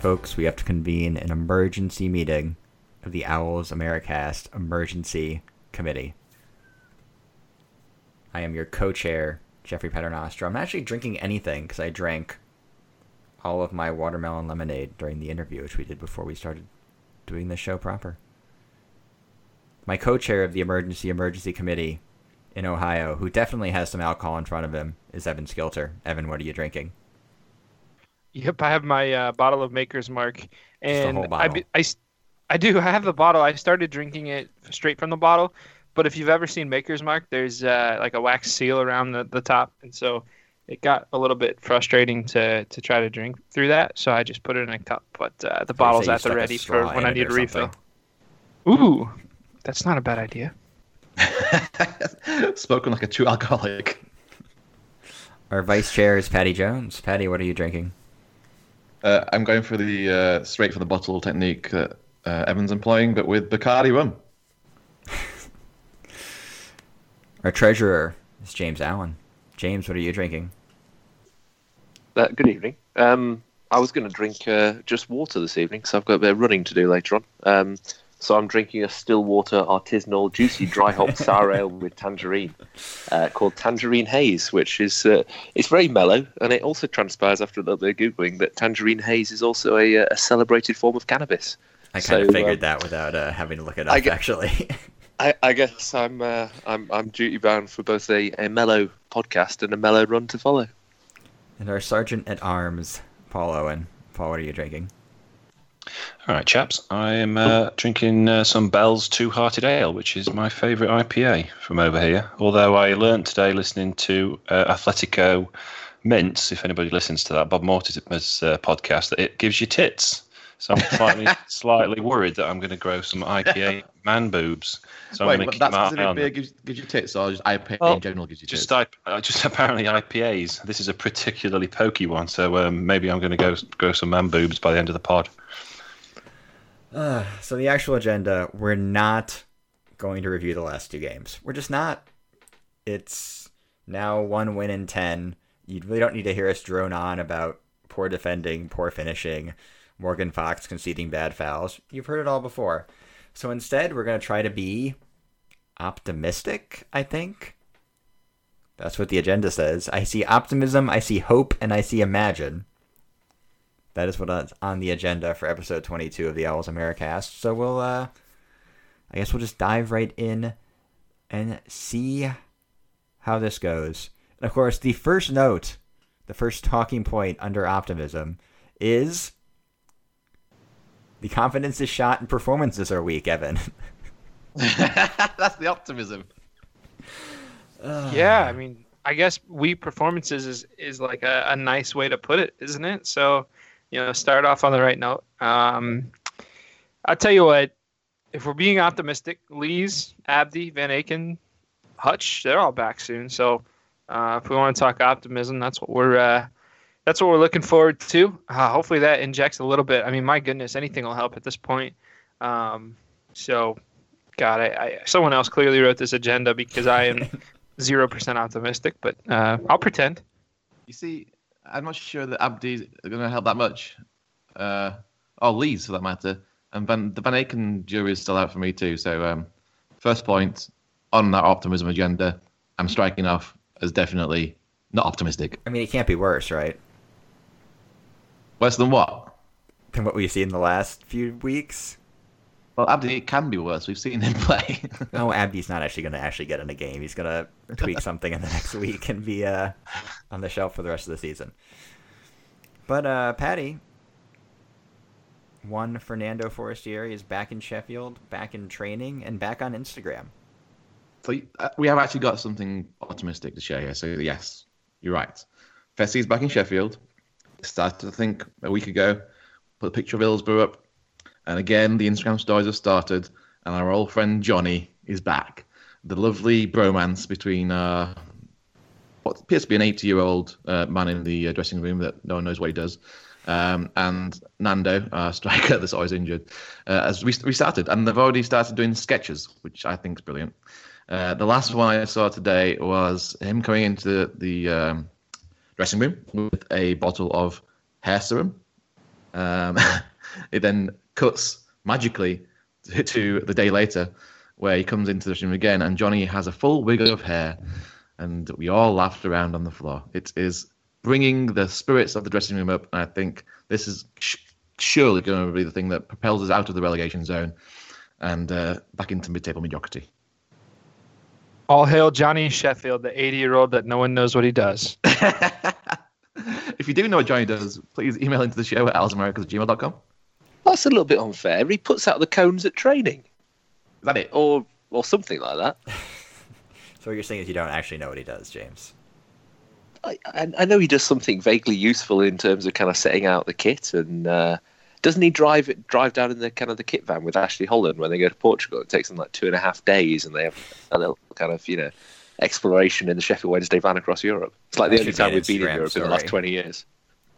Folks, we have to convene an emergency meeting of the Owls Americast Emergency Committee. I am your co-chair, Jeffrey Paternostro. I'm actually drinking anything because I drank all of my watermelon lemonade during the interview, which we did before we started doing the show proper. My co-chair of the Emergency Emergency Committee in Ohio, who definitely has some alcohol in front of him, is Evan Skilter. Evan, what are you drinking? Yep, I have my uh, bottle of Maker's Mark, and whole I, bottle. be- I, s- I do. I have the bottle. I started drinking it straight from the bottle, but if you've ever seen Maker's Mark, there's uh, like a wax seal around the, the top, and so it got a little bit frustrating to to try to drink through that. So I just put it in a cup, but uh, the bottle's at the ready for when I need a refill. Ooh, that's not a bad idea. Spoken like a true alcoholic. Our vice chair is Patty Jones. Patty, what are you drinking? Uh, I'm going for the uh, straight from the bottle technique that uh, Evan's employing, but with Bacardi rum. Our treasurer is James Allen. James, what are you drinking? Uh, good evening. Um, I was going to drink uh, just water this evening because I've got a bit of running to do later on. Um, so I'm drinking a still water artisanal juicy dry hop sour ale with tangerine uh, called Tangerine Haze, which is uh, it's very mellow, and it also transpires after a little bit of googling that Tangerine Haze is also a, uh, a celebrated form of cannabis. I kind of figured um, that without uh, having to look it up, I actually. I, I guess I'm uh, I'm I'm duty bound for both a, a mellow podcast and a mellow run to follow. and our sergeant at arms, Paul Owen. Paul, what are you drinking? All right, chaps. I am uh, drinking uh, some Bell's Two Hearted Ale, which is my favourite IPA from over here. Although I learnt today listening to uh, Athletico Mince, if anybody listens to that, Bob Mortimer's uh, podcast, that it gives you tits. So I'm slightly slightly worried that I'm going to grow some IPA man boobs. So I'm Wait, going to but keep that my eye specific beer gives, gives you tits, or just IPA Well, in general gives you tits? Just, I, uh, just apparently IPAs. This is a particularly pokey one, so um, maybe I'm going to go grow some man boobs by the end of the pod. Uh, so the actual agenda, we're not going to review the last two games. We're just not. It's now one win in ten. You really don't need to hear us drone on about poor defending, poor finishing, Morgan Fox conceding bad fouls. You've heard it all before. So instead, we're going to try to be optimistic, I think. That's what the agenda says. I see optimism, I see hope, and I see imagine. That is what's on the agenda for episode 22 of the Owls Americast. So we'll, uh, I guess we'll just dive right in and see how this goes. And of course, the first note, the first talking point under optimism is the confidence is shot and performances are weak, Evan. That's the optimism. yeah, I mean, I guess we performances is is like a, a nice way to put it, isn't it? So, you know, start off on the right note. Um, I'll tell you what, if we're being optimistic, Lees, Abdi, Van Aken, Hutch, they're all back soon. So uh, if we want to talk optimism, that's what we're uh, that's what we're looking forward to. Uh, hopefully that injects a little bit. I mean, my goodness, anything will help at this point. Um, so, God, I, I, someone else clearly wrote this agenda because I am zero percent optimistic, but uh, I'll pretend. You see, I'm not sure that Abdi's are going to help that much. Uh, or Lees, for that matter. And Van, the Van Aken jury is still out for me, too. So, um, first point on that optimism agenda, I'm striking off as definitely not optimistic. I mean, it can't be worse, right? Worse than what? Than what we've seen in the last few weeks. Well, Abdi, it can be worse. We've seen him play. no, Abdi's not actually going to actually get in a game. He's going to tweak something in the next week and be uh, on the shelf for the rest of the season. But uh, Patty, one Fernando Forestieri is back in Sheffield, back in training, and back on Instagram. So uh, we have actually got something optimistic to share here. So yes, you're right. Fessie's back in Sheffield. Started, I think, a week ago. Put a picture of Hillsborough up. And again, the Instagram stories have started. And our old friend Johnny is back. The lovely bromance between uh, what appears to be an 80 year old uh, man in the uh, dressing room that no one knows what he does. Um, and Nando, our striker that's always injured, uh, has restarted. And they've already started doing sketches, which I think is brilliant. Uh, the last one I saw today was him coming into the um, dressing room with a bottle of hair serum. Um, it then cuts magically to, the day later, where he comes into the dressing room again, and Johnny has a full wig of hair, and we all laughed around on the floor. It is bringing the spirits of the dressing room up, and I think this is sh- surely going to be the thing that propels us out of the relegation zone and uh, back into mid-table mediocrity. All hail Johnny Sheffield, the 80 year old that no one knows what he does. if you do know what Johnny does, please email into the show at owlsamericast@gmail.com. That's a little bit unfair. He puts out the cones at training. Is that it? Or, or something like that. so what you're saying is you don't actually know what he does, James. I, I know he does something vaguely useful in terms of kind of setting out the kit and uh, doesn't he drive drive down in the kind of the kit van with Ashley Holland when they go to Portugal? It takes them like two and a half days, and they have a little kind of you know exploration in the Sheffield Wednesday van across Europe. It's like the only time we've been in Europe story. in the last twenty years.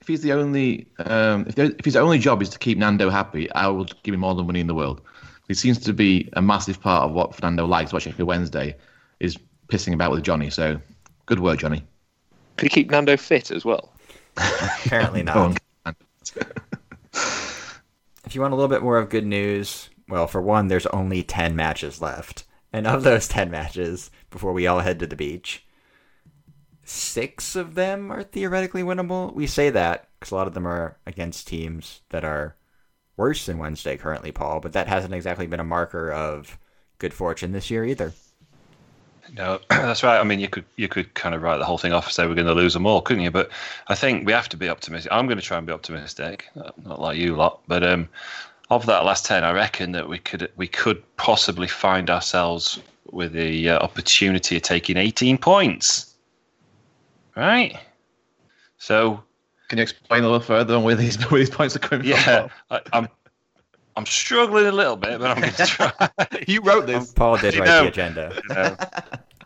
If he's the only, um, if, if his only job is to keep Nando happy, I will give him all the money in the world. He seems to be a massive part of what Fernando likes about Sheffield Wednesday is pissing about with Johnny. So, good work, Johnny. Could he keep Nando fit as well? Apparently not. if you want a little bit more of good news, well, for one, there's only 10 matches left. And of those 10 matches, before we all head to the beach, six of them are theoretically winnable. We say that because a lot of them are against teams that are worse than Wednesday currently, Paul, but that hasn't exactly been a marker of good fortune this year either. No, that's right. I mean, you could you could kind of write the whole thing off and say we're going to lose them all, couldn't you? But I think we have to be optimistic. I'm going to try and be optimistic, not like you lot, but um, of that last ten, I reckon that we could we could possibly find ourselves with the uh, opportunity of taking 18 points. Right. So, can you explain a little further on where these where these points are coming yeah, from? Yeah, I'm I'm struggling a little bit, but I'm going to try. you wrote this. Paul did write know, the agenda. You know,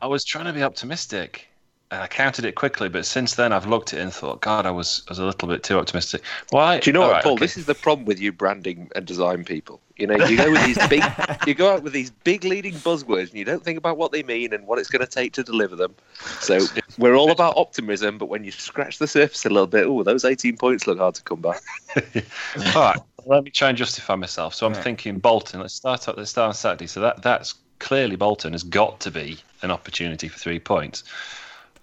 I was trying to be optimistic. And I counted it quickly, but since then I've looked at it and thought, God, I was, I was a little bit too optimistic. Why? Do you know what, right, Paul? Okay. This is the problem with you branding and design people. You know, you go with these big, you go out with these big leading buzzwords, and you don't think about what they mean and what it's going to take to deliver them. So we're all about optimism, but when you scratch the surface a little bit, oh, those 18 points look hard to come back. all right, let me try and justify myself. So I'm right. thinking Bolton. Let's start. up. Let's start on Saturday. So that that's clearly Bolton has got to be an opportunity for three points.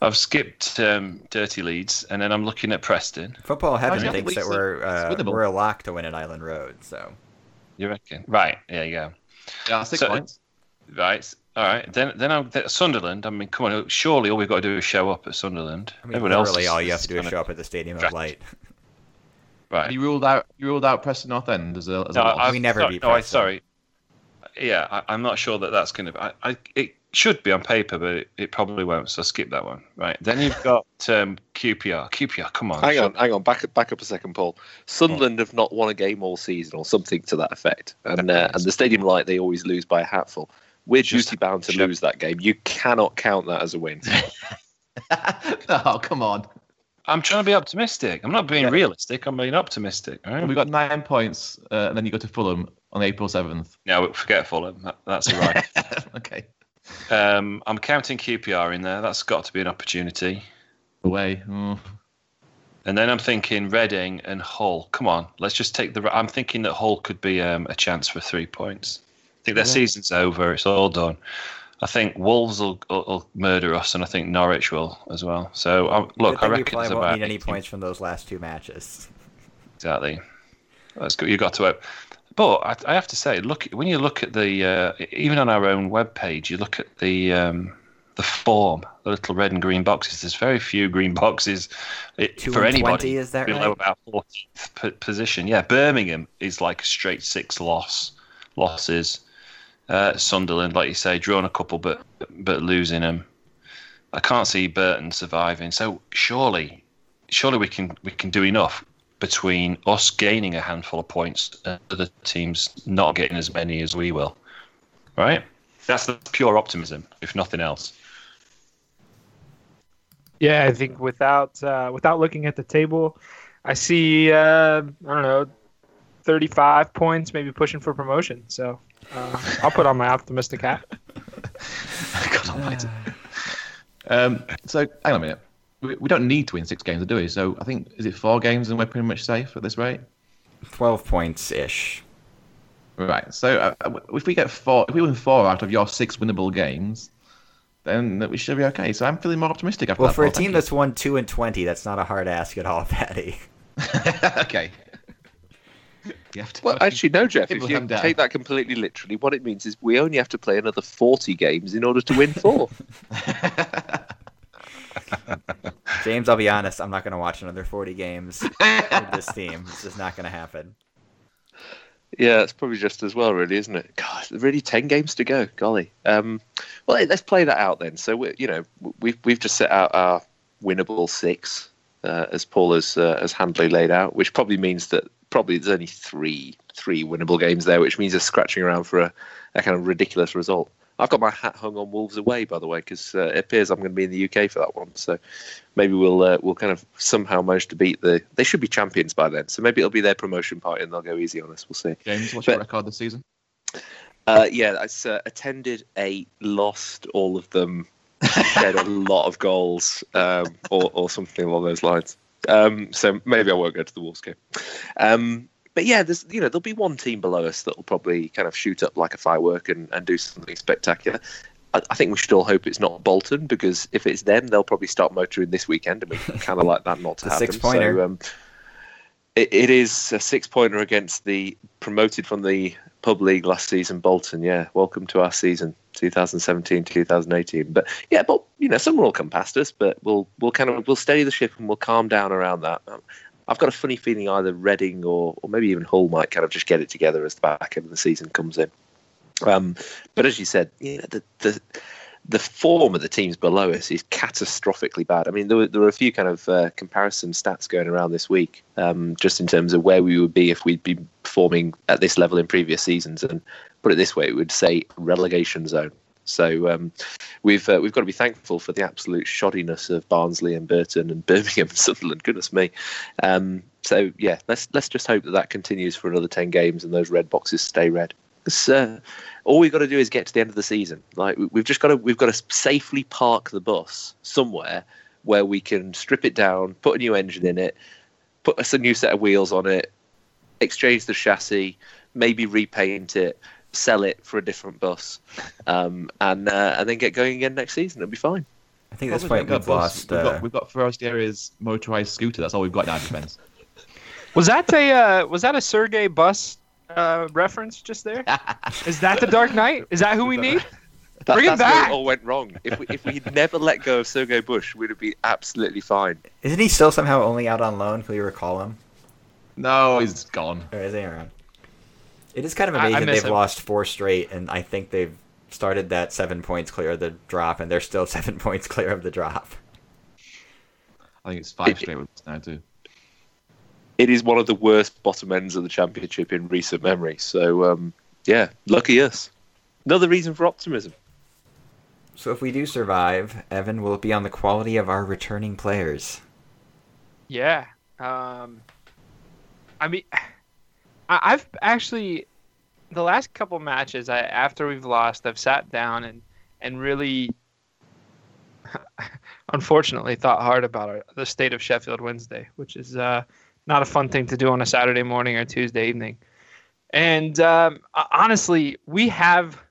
I've skipped um, Dirty Leeds, and then I'm looking at Preston. Football heaven thinks that we're uh, we're a lock to win at Elland Road. So you reckon? Right? There you go. Yeah, six so, points. Right. All right. Then then I'm Sunderland. I mean, come on. Surely all we've got to do is show up at Sunderland. I mean, Everyone else. Really, all you have to do is show up at the Stadium of Light. Right. You ruled out. You ruled out Preston North End as a. As no, a we never no, beat. No, I, sorry. Yeah, I, am not sure that that's going to. I, I, it, should be on paper, but it, it probably won't. So skip that one. Right. Then you've got um, QPR. QPR, come on. Hang on, hang on, back back up a second, Paul. Sunderland have not won a game all season, or something to that effect, and uh, and the Stadium Light they always lose by a hatful. We're Just duty bound to show- lose that game. You cannot count that as a win. oh, come on. I'm trying to be optimistic. I'm not being Yeah. realistic. I'm being optimistic. All right? We've got nine points, uh, and then you go to Fulham on April 7th. No, forget Fulham. That, that's all right. okay. Um, I'm counting QPR in there. That's got to be an opportunity. Away. Mm. And then I'm thinking Reading and Hull. Come on, let's just take the. I'm thinking that Hull could be um, a chance for three points. I think their Yeah. season's over. It's all done. I think Wolves will, will, will murder us, and I think Norwich will as well. So um, look, I thing you reckon probably there's won't about need any points from those last two matches. Exactly. That's good. You got to. hope. But I, I have to say, look when you look at the uh, even on our own webpage, you look at the um, the form, the little red and green boxes. There's very few green boxes it, Two for anybody 20, is that below right? about 14th p- position. Yeah, Birmingham is like a straight six loss losses. Uh, Sunderland, like you say, drawn a couple, but but losing them. I can't see Burton surviving. So surely, surely we can we can do enough between us gaining a handful of points and other teams not getting as many as we will. Right? That's the pure optimism, if nothing else. Yeah, I think without uh, without looking at the table, I see uh, I don't know, thirty five points, maybe pushing for promotion. So uh, I'll put on my optimistic hat. God almighty. Um, so, hang on a minute. We, we don't need to win six games, do we? So, I think, is it four games and we're pretty much safe at this rate? 12 points ish. Right. So, uh, if we get four, if we win four out of your six winnable games, then we should be okay. So, I'm feeling more optimistic after Well, that. for a team Thank that's won 2 and 20, that's not a hard ask at all, Patty. okay. You have to Well, actually, no, Jeff. If you hand down. take that completely literally, what it means is we only have to play another forty games in order to win four. James, I'll be honest, I'm not going to watch another 40 games with this team. It's just not going to happen. Yeah, it's probably just as well, really, isn't it? God, really, ten games to go. Golly. Um, well, let's play that out then. So we, you know, we've we've just set out our winnable six, uh, as Paul has uh, has handily laid out, which probably means that probably there's only three three winnable games there, which means they're scratching around for a, a kind of ridiculous result. I've got my hat hung on Wolves away, by the way, because uh, it appears I'm going to be in the UK for that one. So maybe we'll uh, we'll kind of somehow manage to beat the. They should be champions by then, so maybe it'll be their promotion party and they'll go easy on us. We'll see. James, what's But- your record this season? Uh, yeah, I uh, attended eight, lost all of them, shed a lot of goals, um, or, or something along those lines. Um, so maybe I won't go to the Wolves game. Um, but yeah, there's you know there'll be one team below us that will probably kind of shoot up like a firework and, and do something spectacular. I, I think we should all hope it's not Bolton because if it's them, they'll probably start motoring this weekend, and we kind of like that not to happen. six-pointer. So, um, it, it is a six pointer against the promoted from the pub league last season, Bolton. Yeah, welcome to our season, 2017, 2018. But yeah, but you know, someone will come past us, but we'll we'll kind of we'll steady the ship and we'll calm down around that. Um, I've got a funny feeling either Reading or or maybe even Hull might kind of just get it together as the back end of the season comes in. Um, but as you said, you know, the the the form of the teams below us is catastrophically bad. I mean, there were, there were a few kind of uh, comparison stats going around this week, um, just in terms of where we would be if we'd been performing at this level in previous seasons. And put it this way, it would say relegation zone. So um, we've uh, we've got to be thankful for the absolute shoddiness of Barnsley and Burton and Birmingham and Sunderland. Goodness me. Um, so yeah, let's let's just hope that that continues for another ten games and those red boxes stay red. uh, all we've got to do is get to the end of the season. Like we've just got to we've got to safely park the bus somewhere where we can strip it down, put a new engine in it, put us a new set of wheels on it, exchange the chassis, maybe repaint it, sell it for a different bus, um, and uh, and then get going again next season. It'll be fine. I think that's this Probably point got we've bus. lost. We've Uh, got, we've got Forestieri's motorized scooter. That's all we've got in our defense. Was that a uh, was that a Sergiu Buș uh, reference just there? Is that the Dark Knight? Is that who we need? That, Bring it that's where back! it all went wrong. If we, if we'd never let go of Sergiu Buș, we'd have been absolutely fine. isn't he still somehow only out on loan? Can we recall him? No, he's gone. Or is he around? It is kind of I- I amazing they've him. lost four straight, and I think they've started that seven points clear of the drop, and they're still seven points clear of the drop. I think it's five straight wins now too. It is one of the worst bottom ends of the championship in recent memory. So um, yeah, lucky us. Another reason for optimism. So if we do survive, Evan, will it be on the quality of our returning players? Yeah. Um, I mean, I, I've actually the last couple matches I, after we've lost, I've sat down and and really, unfortunately, thought hard about our, the state of Sheffield Wednesday, which is uh, not a fun thing to do on a Saturday morning or Tuesday evening. And um, honestly, we have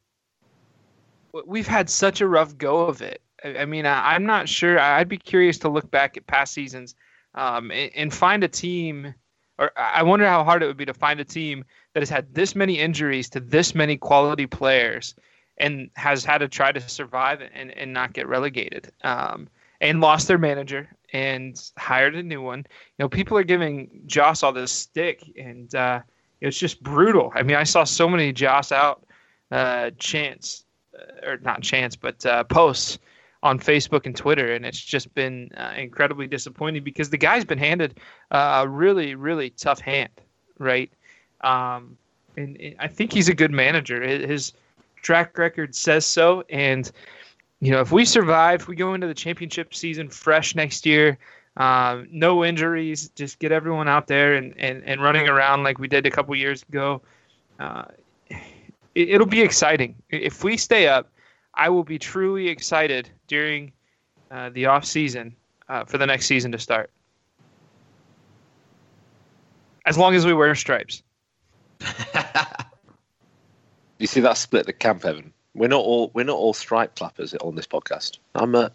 we've had such a rough go of it. I, I mean, I, am not sure. I'd be curious to look back at past seasons um, and, and find a team, or I wonder how hard it would be to find a team that has had this many injuries to this many quality players and has had to try to survive and, and not get relegated um, and lost their manager and hired a new one. You know, people are giving Jos all this stick and uh, it's just brutal. I mean, I saw so many Jos out uh, uh, or not chants, but uh, posts on Facebook and Twitter, and it's just been uh, incredibly disappointing because the guy's been handed uh, a really, really tough hand, right? Um, and, and, I think he's a good manager. His track record says so, and you know, if we survive, if we go into the championship season fresh next year. Um, no injuries, just get everyone out there and, and, and running around like we did a couple years ago. Uh, it, will be exciting. If we stay up, I will be truly excited during uh, the off season uh, for the next season to start. As long as we wear stripes. you see that split the camp, Evan? We're not all we're not all stripe clappers on this podcast. I'm a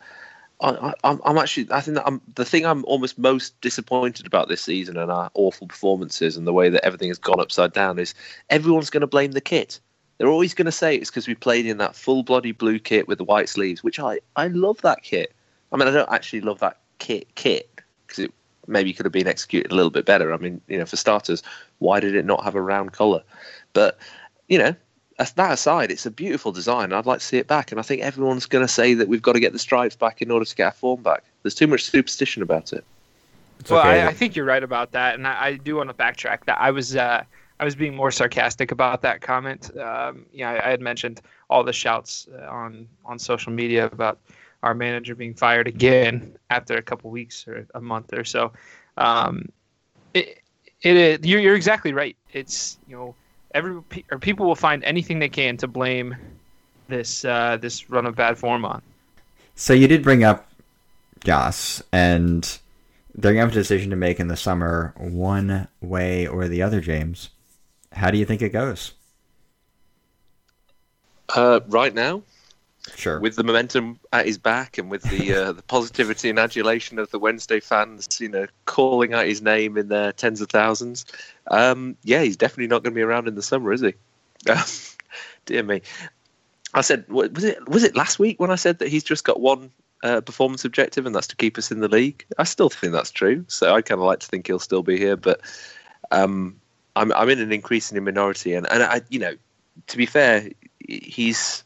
I, am I'm actually. I think I'm the thing I'm almost most disappointed about this season and our awful performances and the way that everything has gone upside down is everyone's going to blame the kit. They're always going to say it's because we played in that full bloody blue kit with the white sleeves, which I I love that kit. I mean, I don't actually love that kit kit because it maybe could have been executed a little bit better. I mean, you know, for starters, why did it not have a round collar? But you know, that aside, it's a beautiful design. I'd like to see it back, and I think everyone's going to say that we've got to get the stripes back in order to get our form back. There's too much superstition about it. It's well, okay. I, I, think you're right about that, and I, I, do want to backtrack that. I was uh, I was being more sarcastic about that comment. Um, yeah, I, I, had mentioned all the shouts uh, on on social media about our manager being fired again after a couple weeks or a month or so. Um, it, it, you're, you're exactly right. It's you know every or people will find anything they can to blame this uh, this run of bad form on. So you did bring up Jos, and they're to have a decision to make in the summer, one way or the other. James, how do you think it goes? Uh, right now, Sure. With the momentum at his back and with the uh, the positivity and adulation of the Wednesday fans, you know, calling out his name in their tens of thousands. Um, yeah, he's definitely not going to be around in the summer, is he? dear me. I said, was it was it last week when I said that he's just got one uh, performance objective and that's to keep us in the league? I still think that's true. So I kind of like to think he'll still be here, but um, I'm I'm in an increasing minority, and and I you know, to be fair, he's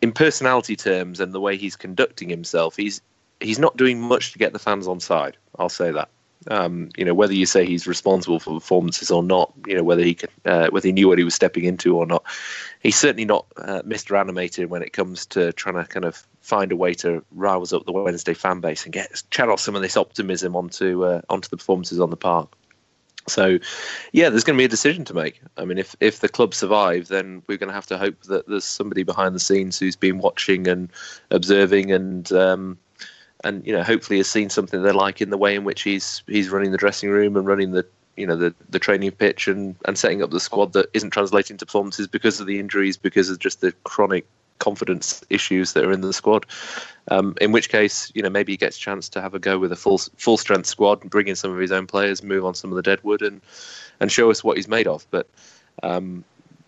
in personality terms and the way he's conducting himself, he's he's not doing much to get the fans on side. I'll say that. Um, you know, whether you say he's responsible for performances or not, you know, whether he can, uh, whether he knew what he was stepping into or not, he's certainly not uh, Mr. Animated when it comes to trying to kind of find a way to rouse up the Wednesday fan base and get channel some of this optimism onto uh, onto the performances on the park. So, yeah, there's going to be a decision to make. I mean, if if the club survive, then we're going to have to hope that there's somebody behind the scenes who's been watching and observing and um, and you know hopefully has seen something they like in the way in which he's he's running the dressing room and running the you know the the training pitch and and setting up the squad that isn't translating to performances because of the injuries because of just the chronic confidence issues that are in the squad. Um, in which case, you know, maybe he gets a chance to have a go with a full full strength squad and bring in some of his own players, move on some of the deadwood, and and show us what he's made of. But um,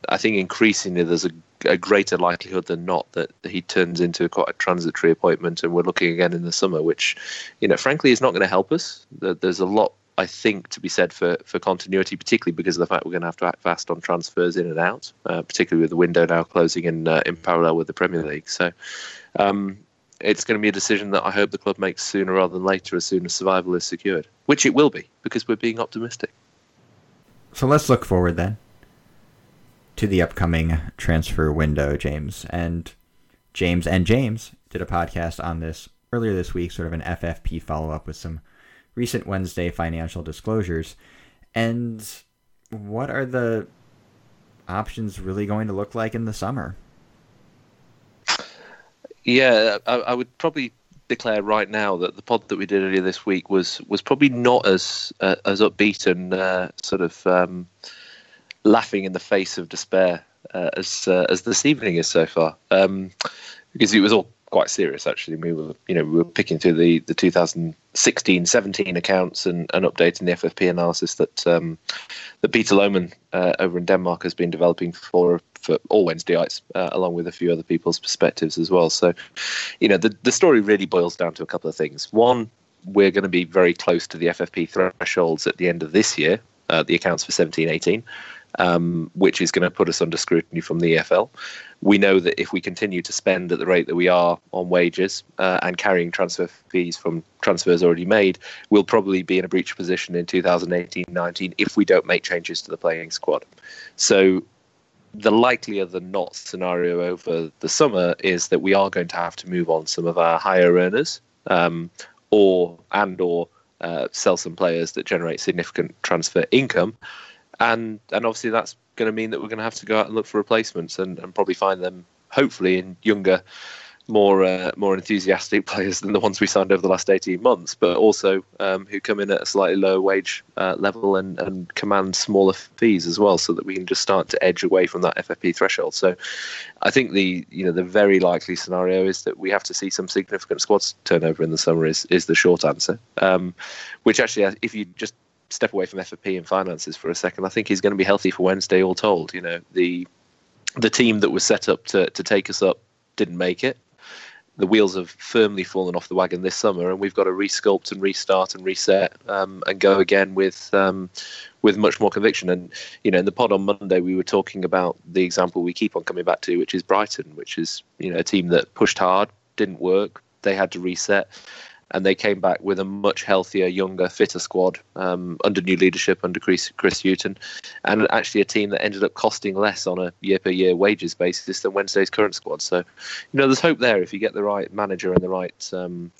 I think increasingly there's a, a, greater likelihood than not that he turns into quite a transitory appointment, and we're looking again in the summer, which, you know, frankly, is not going to help us. There's a lot I think, to be said for, for continuity, particularly because of the fact we're going to have to act fast on transfers in and out, uh, particularly with the window now closing in uh, in parallel with the Premier League. So um, it's going to be a decision that I hope the club makes sooner rather than later, as soon as survival is secured, which it will be because we're being optimistic. So let's look forward then to the upcoming transfer window, James. And James and James did a podcast on this earlier this week, sort of an FFP follow up with some recent Wednesday financial disclosures. And what are the options really going to look like in the summer? Yeah, I, I would probably declare right now that the pod that we did earlier this week was was probably not as uh, as upbeat and uh, sort of um, laughing in the face of despair uh, as uh, as this evening is so far, um, because it was all quite serious actually. We were you know we were picking through the the 2016-17 accounts and, and updating the FFP analysis that um, that Peter Lohmann uh, over in Denmark has been developing for for all Wednesdayites, uh, along with a few other people's perspectives as well. So, you know, the the story really boils down to a couple of things. One, we're going to be very close to the FFP thresholds at the end of this year, uh, the accounts for 17 18 um, which is going to put us under scrutiny from the EFL. We know that if we continue to spend at the rate that we are on wages uh, and carrying transfer fees from transfers already made, we'll probably be in a breach position in 2018-19 if we don't make changes to the playing squad. So the likelier than not scenario over the summer is that we are going to have to move on some of our higher earners um, or and or uh, sell some players that generate significant transfer income and and obviously that's going to mean that we're going to have to go out and look for replacements and, and probably find them hopefully in younger more uh, more enthusiastic players than the ones we signed over the last 18 months, but also um, who come in at a slightly lower wage uh, level and, and command smaller fees as well, so that we can just start to edge away from that FFP threshold. So, I think the you know the very likely scenario is that we have to see some significant squads turnover in the summer is is the short answer. Um, which actually, if you just step away from FFP and finances for a second, I think he's going to be healthy for Wednesday, all told. You know, the the team that was set up to, to take us up didn't make it. The wheels have firmly fallen off the wagon this summer, and we've got to resculpt and restart and reset um, and go again with um, with much more conviction. And you know, in the pod on Monday, we were talking about the example we keep on coming back to, which is Brighton, which is you know a team that pushed hard, didn't work, they had to reset, and they came back with a much healthier, younger, fitter squad um, under new leadership under Chris, Chris Hughton, and actually a team that ended up costing less on a year per year wages basis than Wednesday's current squad. So, you know, there's hope there if you get the right manager and the right um,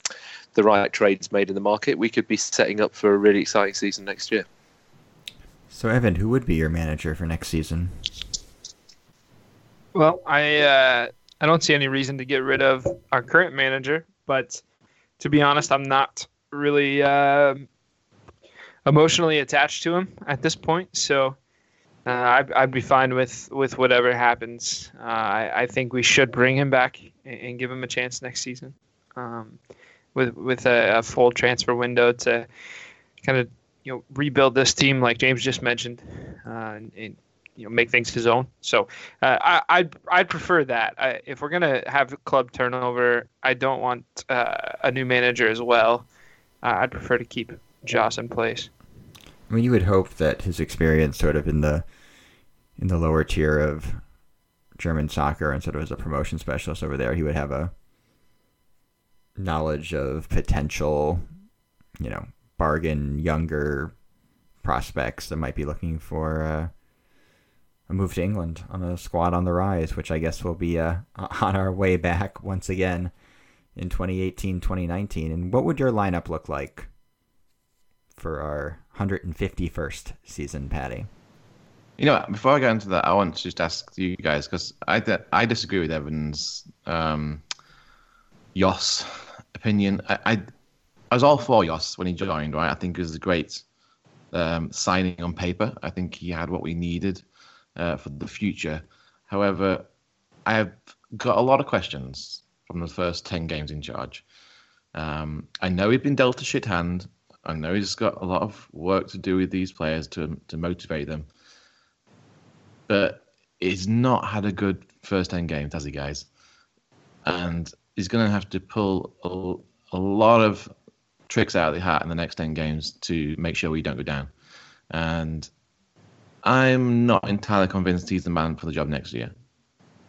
the right trades made in the market, we could be setting up for a really exciting season next year. So, Evan, who would be your manager for next season? Well, I uh, I don't see any reason to get rid of our current manager, but to be honest, I'm not really uh, emotionally attached to him at this point. So uh, I'd, I'd, be fine with, with whatever happens. Uh, I, I, think we should bring him back and, and give him a chance next season um, with with a, a, full transfer window to kind of you know rebuild this team like James just mentioned uh, and, and you know make things his own. So uh, I I'd, I'd prefer that. I, if we're gonna have club turnover, I don't want uh, a new manager as well. Uh, I'd prefer to keep Jos in place. I mean, you would hope that his experience, sort of in the in the lower tier of German soccer, and sort of as a promotion specialist over there, he would have a knowledge of potential, you know, bargain younger prospects that might be looking for uh, a move to England on a squad on the rise, which I guess will be uh, on our way back once again in 2018 2019. And what would your lineup look like for our 151st season, Patty? You know, before I get into that, I want to just ask you guys because I I disagree with Evan's um, Jos opinion. I, I, I was all for Jos when he joined. Right, I think it was a great um, signing on paper. I think he had what we needed uh, for the future. However, I have got a lot of questions from the first 10 games in charge. Um, I know he's been dealt a shit hand. I know he's got a lot of work to do with these players to, to motivate them. But he's not had a good first 10 games, has he, guys? And he's going to have to pull a, a lot of tricks out of the hat in the next ten games to make sure we don't go down. And I'm not entirely convinced he's the man for the job next year.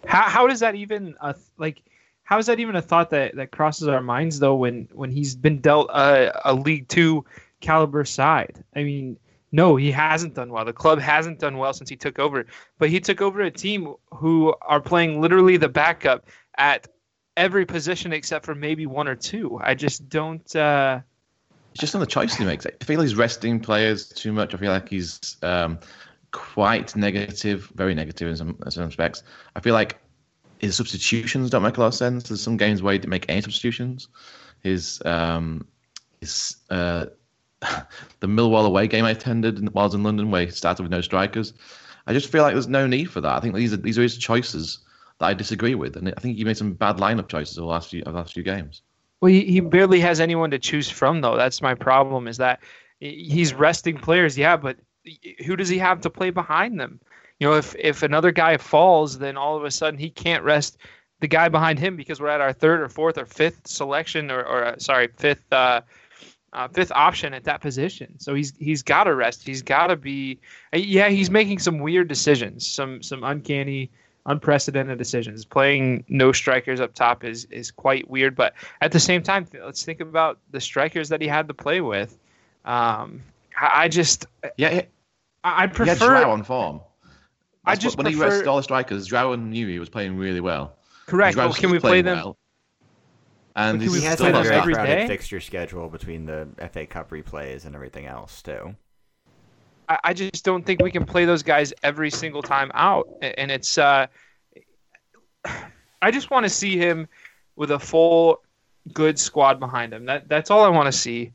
How how does that even uh, like? How is that even a thought that, that crosses our minds though? When when he's been dealt a, a League Two caliber side, I mean, no, he hasn't done well. The club hasn't done well since he took over. But he took over a team who are playing literally the backup at every position except for maybe one or two. I just don't. Uh, it's just on the choice he makes. I feel he's resting players too much. I feel like he's um, quite negative, very negative in some, in some respects. I feel like his substitutions don't make a lot of sense. There's some games where he didn't make any substitutions. His um, his uh, the Millwall away game I attended while I was in London, where he started with no strikers. I just feel like there's no need for that. I think these are these are his choices that I disagree with, and I think he made some bad lineup choices over the last few the last few games. Well, he, he barely has anyone to choose from, though. That's my problem. Is that he's resting players, yeah, but who does he have to play behind them? You know, if if another guy falls, then all of a sudden he can't rest the guy behind him because we're at our third or fourth or fifth selection or, or uh, sorry fifth uh, uh, fifth option at that position. So he's he's got to rest. He's got to be. Yeah, he's making some weird decisions, some some uncanny unprecedented decisions. Playing no strikers up top is is quite weird, but at the same time, let's think about the strikers that he had to play with. Um, I, I just yeah, I, I prefer he had Joao on form. I just when prefer, he rested all the strikers, Joao knew he was playing really well. Correct. Well, can we play them? Well, and he has had a very crowded day? fixture schedule between the FA Cup replays and everything else too. I, I just don't think we can play those guys every single time out, and it's. Uh, I just want to see him with a full, good squad behind him. That that's all I want to see.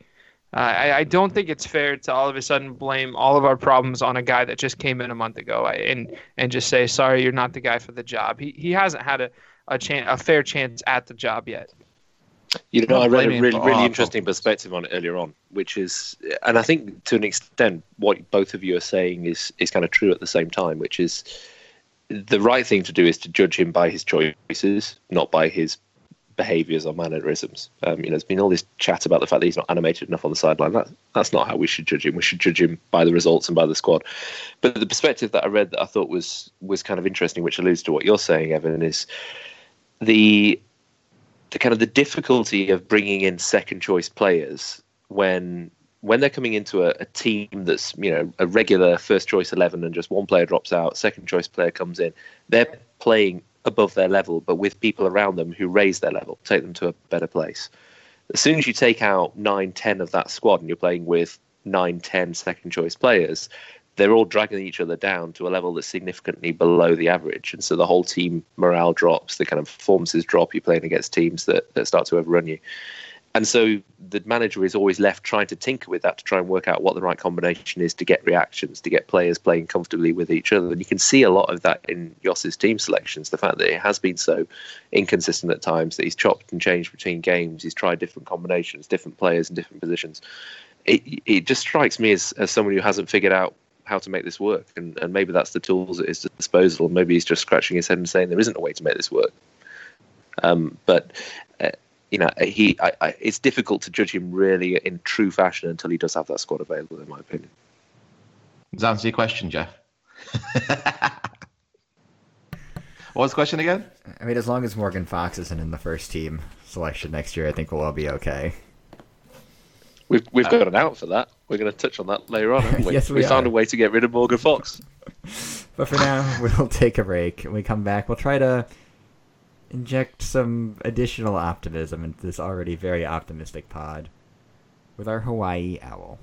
Uh, I, I don't think it's fair to all of a sudden blame all of our problems on a guy that just came in a month ago and and just say sorry you're not the guy for the job. He he hasn't had a a chance a fair chance at the job yet. You know, I read a really, really interesting perspective on it earlier on, which is, and I think to an extent, what both of you are saying is is kind of true at the same time, which is the right thing to do is to judge him by his choices, not by his behaviours or mannerisms. Um, you know, there's been all this chat about the fact that he's not animated enough on the sideline. That, that's not how we should judge him. We should judge him by the results and by the squad. But the perspective that I read that I thought was was kind of interesting, which alludes to what you're saying, Evan, is the the kind of the difficulty of bringing in second choice players when when they're coming into a, a team that's you know a regular first choice 11 and just one player drops out second choice player comes in they're playing above their level but with people around them who raise their level take them to a better place as soon as you take out 9 10 of that squad and you're playing with 9 10 second choice players they're all dragging each other down to a level that's significantly below the average. And so the whole team morale drops, the kind of performances drop. You're playing against teams that, that start to overrun you. And so the manager is always left trying to tinker with that to try and work out what the right combination is to get reactions, to get players playing comfortably with each other. And you can see a lot of that in Jos's team selections. The fact that it has been so inconsistent at times, that he's chopped and changed between games, he's tried different combinations, different players in different positions. It, it just strikes me as, as someone who hasn't figured out how to make this work. And, and maybe that's the tools at his disposal. Maybe he's just scratching his head and saying there isn't a way to make this work. Um, but you know, he I, I, it's difficult to judge him really in true fashion until he does have that squad available, in my opinion. Does that answer your question, Jeff? what was the question again? I mean, as long as Morgan Fox isn't in the first team selection next year, I think we'll all be okay. We've we've got an out for that. We're going to touch on that later on. Haven't we? Yes, we we found a way to get rid of Morgan Fox. But for now, we'll take a break. When we come back, we'll try to inject some additional optimism into this already very optimistic pod with our Hawaii Owl.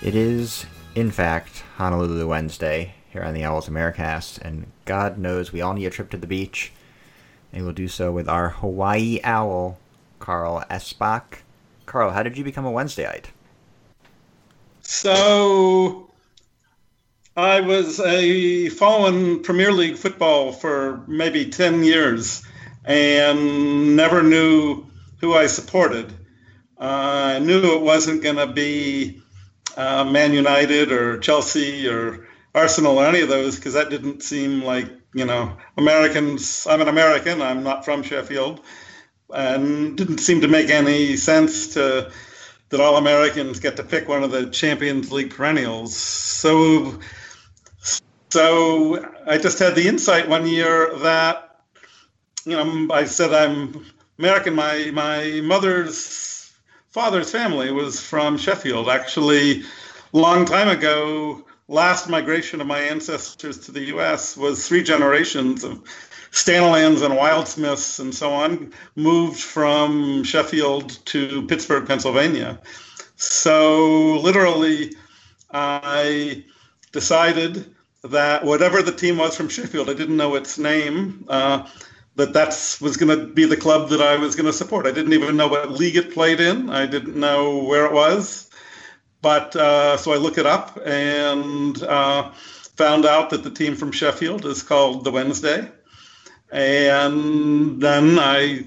It is, in fact, Honolulu Wednesday here on the Owls Americast, and God knows we all need a trip to the beach, and we'll do so with our Hawaii Owl, Carl Esbach. Carl, how did you become a Wednesdayite? So I was a following Premier League football for maybe 10 years and never knew who I supported. Uh, I knew it wasn't going to be uh, Man United or Chelsea or Arsenal or any of those because that didn't seem like you know Americans. I'm an American. I'm not from Sheffield, and didn't seem to make any sense to that all Americans get to pick one of the Champions League perennials. So, so I just had the insight one year that you know I said I'm American. My my mother's father's family was from Sheffield. Actually, long time ago, last migration of my ancestors to the U.S. was three generations of Stanalands and Wildsmiths and so on moved from Sheffield to Pittsburgh, Pennsylvania. So literally, I decided that whatever the team was from Sheffield, I didn't know its name. Uh, that that was going to be the club that I was going to support. I didn't even know what league it played in. I didn't know where it was, but uh, so I look it up and uh, found out that the team from Sheffield is called the Wednesday. And then I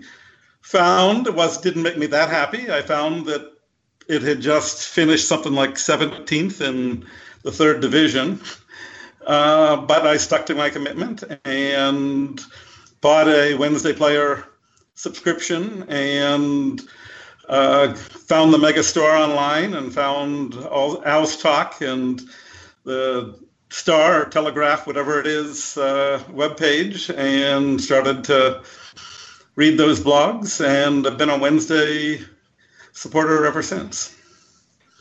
found it was didn't make me that happy. I found that it had just finished something like 17th in the third division. Uh, but I stuck to my commitment and bought a Wednesday Player subscription and uh, found the mega store online and found all Owlstalk and the Star or Telegraph, whatever it is, uh, webpage, and started to read those blogs. And I've been a Wednesday supporter ever since.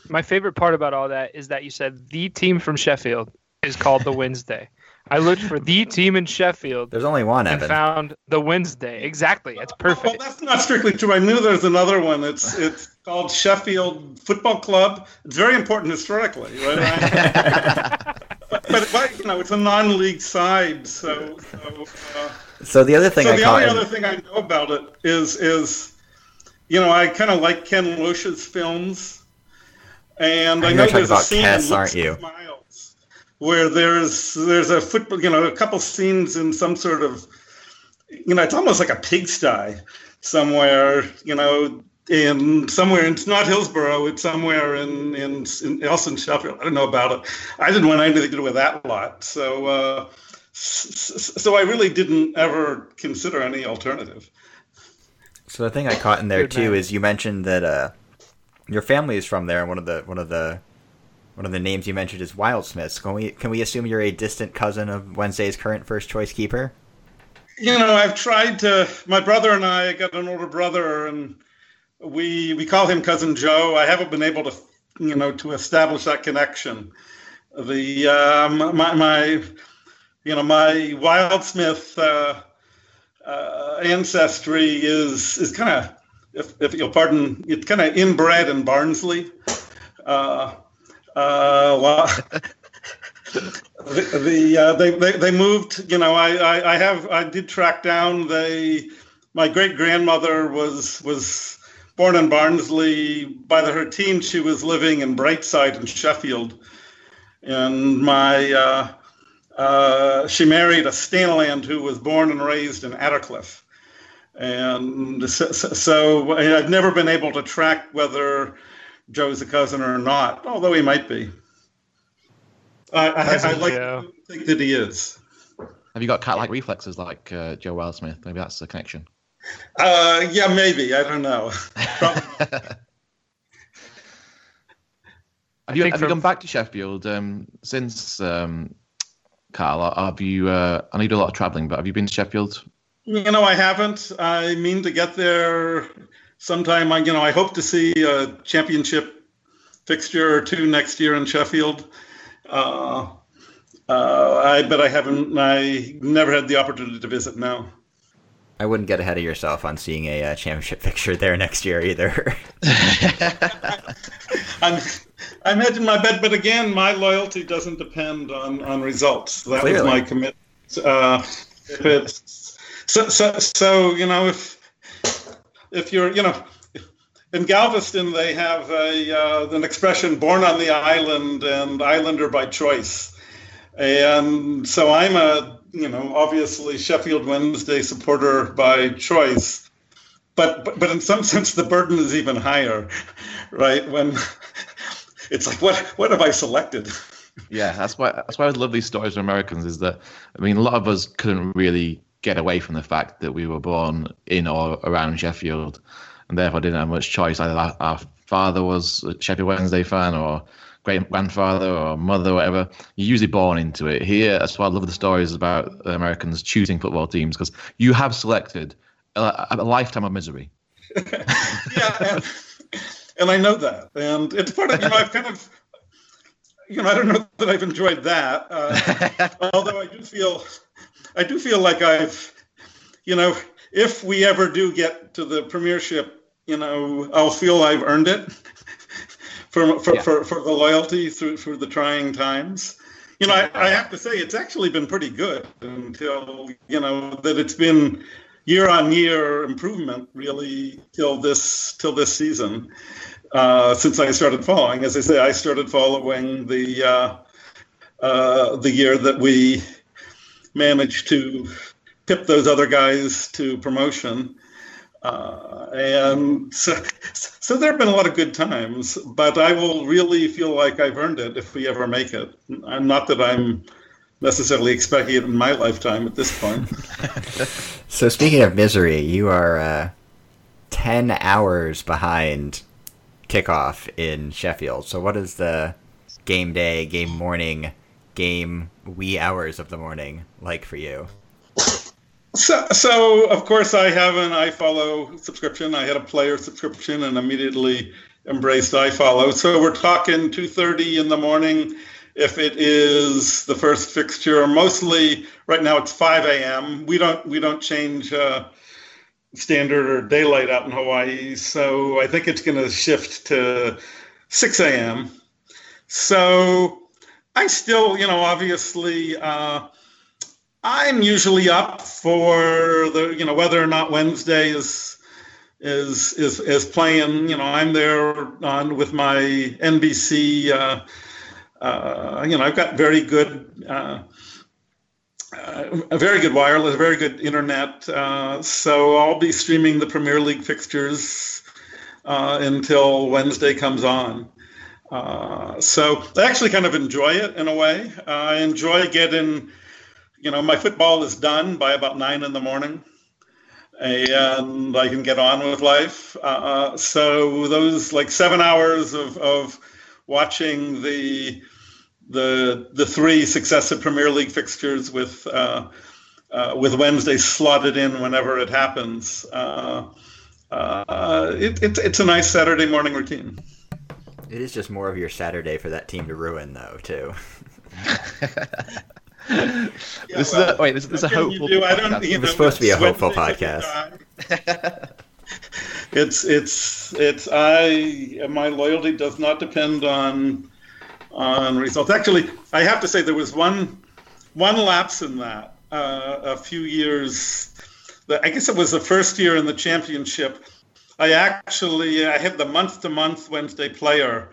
My favorite part about all that is that you said the team from Sheffield is called the Wednesday. I looked for the team in Sheffield. There's only one, and Evan. found the Wednesday. Exactly. It's perfect. Well, that's not strictly true. I knew there's another one. It's it's called Sheffield Football Club. It's very important historically, right? but, but, but, you know, it's a non-league side, so. So, uh, so the other thing so I the caught only in- other thing I know about it is is, you know, I kind of like Ken Loach's films, and I I know know you're talking there's a about scene Tess, in aren't you? and Smiles where there's there's a football, you know, a couple scenes in some sort of, you know, it's almost like a pigsty somewhere, you know, in somewhere it's not Hillsborough, it's somewhere in in, in Elson Sheffield. I don't know about it. I didn't want anything to do with that lot, so uh, s- s- so I really didn't ever consider any alternative. So the thing I caught in there too is you mentioned that uh, your family is from there, and one of the one of the one of the names you mentioned is Wildsmiths. Can we can we assume you're a distant cousin of Wednesday's current first choice keeper? You know, I've tried to. My brother and I got an older brother, and we we call him cousin Joe. I haven't been able to, you know, to establish that connection. The um, my my, you know, my Wildsmith uh, uh, ancestry is is kind of, if if you'll pardon, it's kind of inbred in Barnsley. Uh, uh, well, the, the uh, they, they they moved. You know, I, I I have I did track down. They my great grandmother was was born in Barnsley. By the her teens, she was living in Brightside in Sheffield, and my uh, uh, she married a Stanaland who was born and raised in Attercliffe. And so- so I've never been able to track whether Joe's a cousin or not, although he might be. I, I, I like Joe. to think that he is. Have you got cat-like reflexes like uh, Joe Wildsmith? Maybe that's the connection. Uh, yeah, maybe. I don't know. Have you, think have you gone back to Sheffield um, since, um, Carl? Have you? Uh, I need a lot of travelling, but have you been to Sheffield? You know, I haven't. I mean to get there sometime. I, you know, I hope to see a championship fixture or two next year in Sheffield. Uh, uh, I but I haven't. I never had the opportunity to visit. now. I wouldn't get ahead of yourself on seeing a uh, championship picture there next year either. I'm, I'm hedging my bet, but again, my loyalty doesn't depend on, on results. That Clearly. was my commitment. Uh, so, so, so, you know, if if you're, you know, in Galveston they have a uh, an expression "born on the island" and "islander by choice," and so I'm a, you know, obviously Sheffield Wednesday supporter by choice. but, but but in some sense the burden is even higher, right? When it's like what what have I selected? Yeah, that's why that's why I love these stories from Americans. Is that I mean, a lot of us couldn't really get away from the fact that we were born in or around Sheffield, and therefore didn't have much choice. Either our, our father was a Sheffield Wednesday fan, or great grandfather or mother, or whatever. You're usually born into it. Here, that's why I love the stories about Americans choosing football teams because you have selected a, a lifetime of misery. yeah, and, and I know that, and it's part of you know I've kind of you know I don't know that I've enjoyed that, uh, although I do feel I do feel like I've you know if we ever do get to the premiership, you know I'll feel I've earned it for for, yeah. for, for the loyalty through through the trying times. You know, I, I have to say it's actually been pretty good until you know that it's been year on year improvement really till this till this season. Uh, since I started following, as I say, I started following the uh, uh, the year that we managed to tip those other guys to promotion. Uh, and so, so there have been a lot of good times, but I will really feel like I've earned it if we ever make it. I'm not that I'm necessarily expecting it in my lifetime at this point. so speaking of misery, you are uh, ten hours behind kickoff in Sheffield. So what is the game day, game morning, game wee hours of the morning like for you? So, so of course I have an iFollow subscription. I had a player subscription and immediately embraced iFollow. So we're talking 2:30 in the morning. If it is the first fixture, mostly right now it's 5 a.m. We don't we don't change uh, standard or daylight out in Hawaii, so I think it's going to shift to 6 a.m. So I still, you know, obviously. Uh, I'm usually up for the you know whether or not Wednesday is is is is playing. You know, I'm there on with my NBC. Uh, uh, you know, I've got very good. Uh, uh, a very good wireless, very good internet. Uh, so I'll be streaming the Premier League fixtures uh, until Wednesday comes on. So I actually kind of enjoy it in a way. I enjoy getting you know, my football is done by about nine in the morning, and I can get on with life. Uh, so those like seven hours of, of watching the the the three successive Premier League fixtures with uh, uh, with Wednesday slotted in whenever it happens. Uh, uh, it, it, it's a nice Saturday morning routine. It is just more of your Saturday for that team to ruin, though, too. yeah, this well, is a, wait. This, this is a hopeful. Do? I don't. You know, it's supposed to be a hopeful podcast. it's it's it's I my loyalty does not depend on on results. Actually, I have to say there was one one lapse in that uh, a few years. I guess it was the first year in the championship. I actually I had the month to month Wednesday player,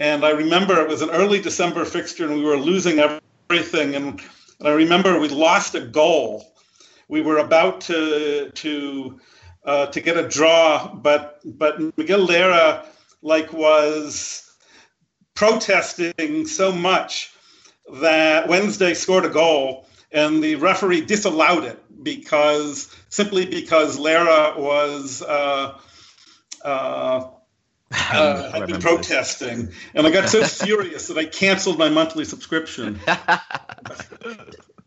and I remember it was an early December fixture, and we were losing everything. And, and I remember we lost a goal. We were about to to uh, to get a draw, but but Miguel Llera like was protesting so much that Wednesday scored a goal and the referee disallowed it because simply because Llera was uh, uh, uh, had been protesting, this. and I got so furious that I canceled my monthly subscription.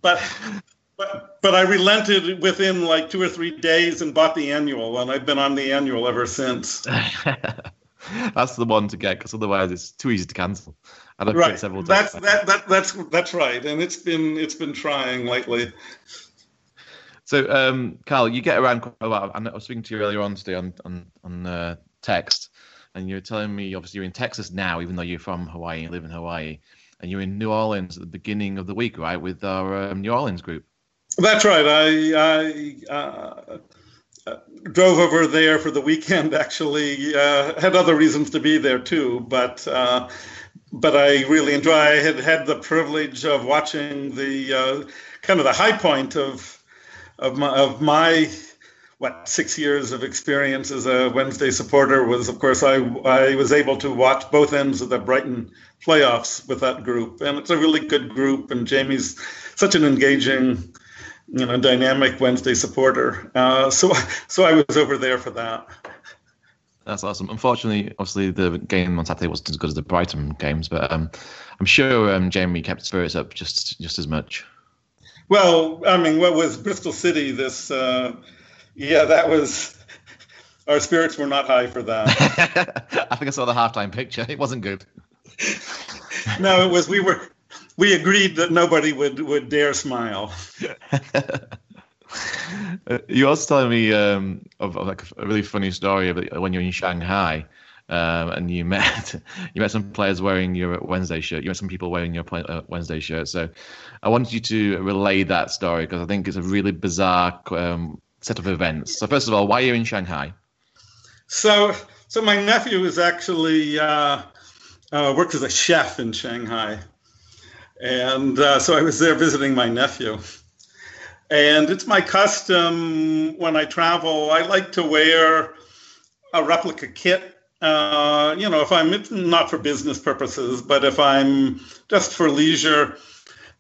but but but I relented within like two or three days and bought the annual, and I've been on the annual ever since. that's the one to get because otherwise it's too easy to cancel. And I've right. several times. That's that, that that's that's right, and it's been it's been trying lately. So, um, Carl, you get around quite a lot. I was speaking to you earlier on today on on, on uh, text, and you're telling me obviously you're in Texas now, even though you're from Hawaii and live in Hawaii, and you're in New Orleans at the beginning of the week, right, with our um, New Orleans group. That's right. I, I uh, uh, drove over there for the weekend. Actually, uh, had other reasons to be there too, but uh, but I really enjoy. I had had the privilege of watching the uh, kind of the high point of of my of my what six years of experience as a Wednesday supporter was, of course, I I was able to watch both ends of the Brighton playoffs with that group, and it's a really good group. And Jamie's such an engaging, you know, dynamic Wednesday supporter. Uh, so so I was over there for that. That's awesome. Unfortunately, obviously, the game on Saturday wasn't as good as the Brighton games, but um, I'm sure um, Jamie kept spirits up just just as much. Well, I mean, what was Bristol City? This, uh, yeah, that was. Our spirits were not high for that. I think I saw the halftime picture. It wasn't good. no, it was. We were. We agreed that nobody would would dare smile. you also telling me um, of, of, like a really funny story of when you're in Shanghai. Um, and you met you met some players wearing your Wednesday shirt. You met some people wearing your uh, Wednesday shirt. So I wanted you to relay that story because I think it's a really bizarre um, set of events. So first of all, why are you in Shanghai? So so my nephew is actually uh, uh, works as a chef in Shanghai, and uh, so I was there visiting my nephew. And it's my custom when I travel. I like to wear a replica kit uh, you know, if I'm not for business purposes, but if I'm just for leisure,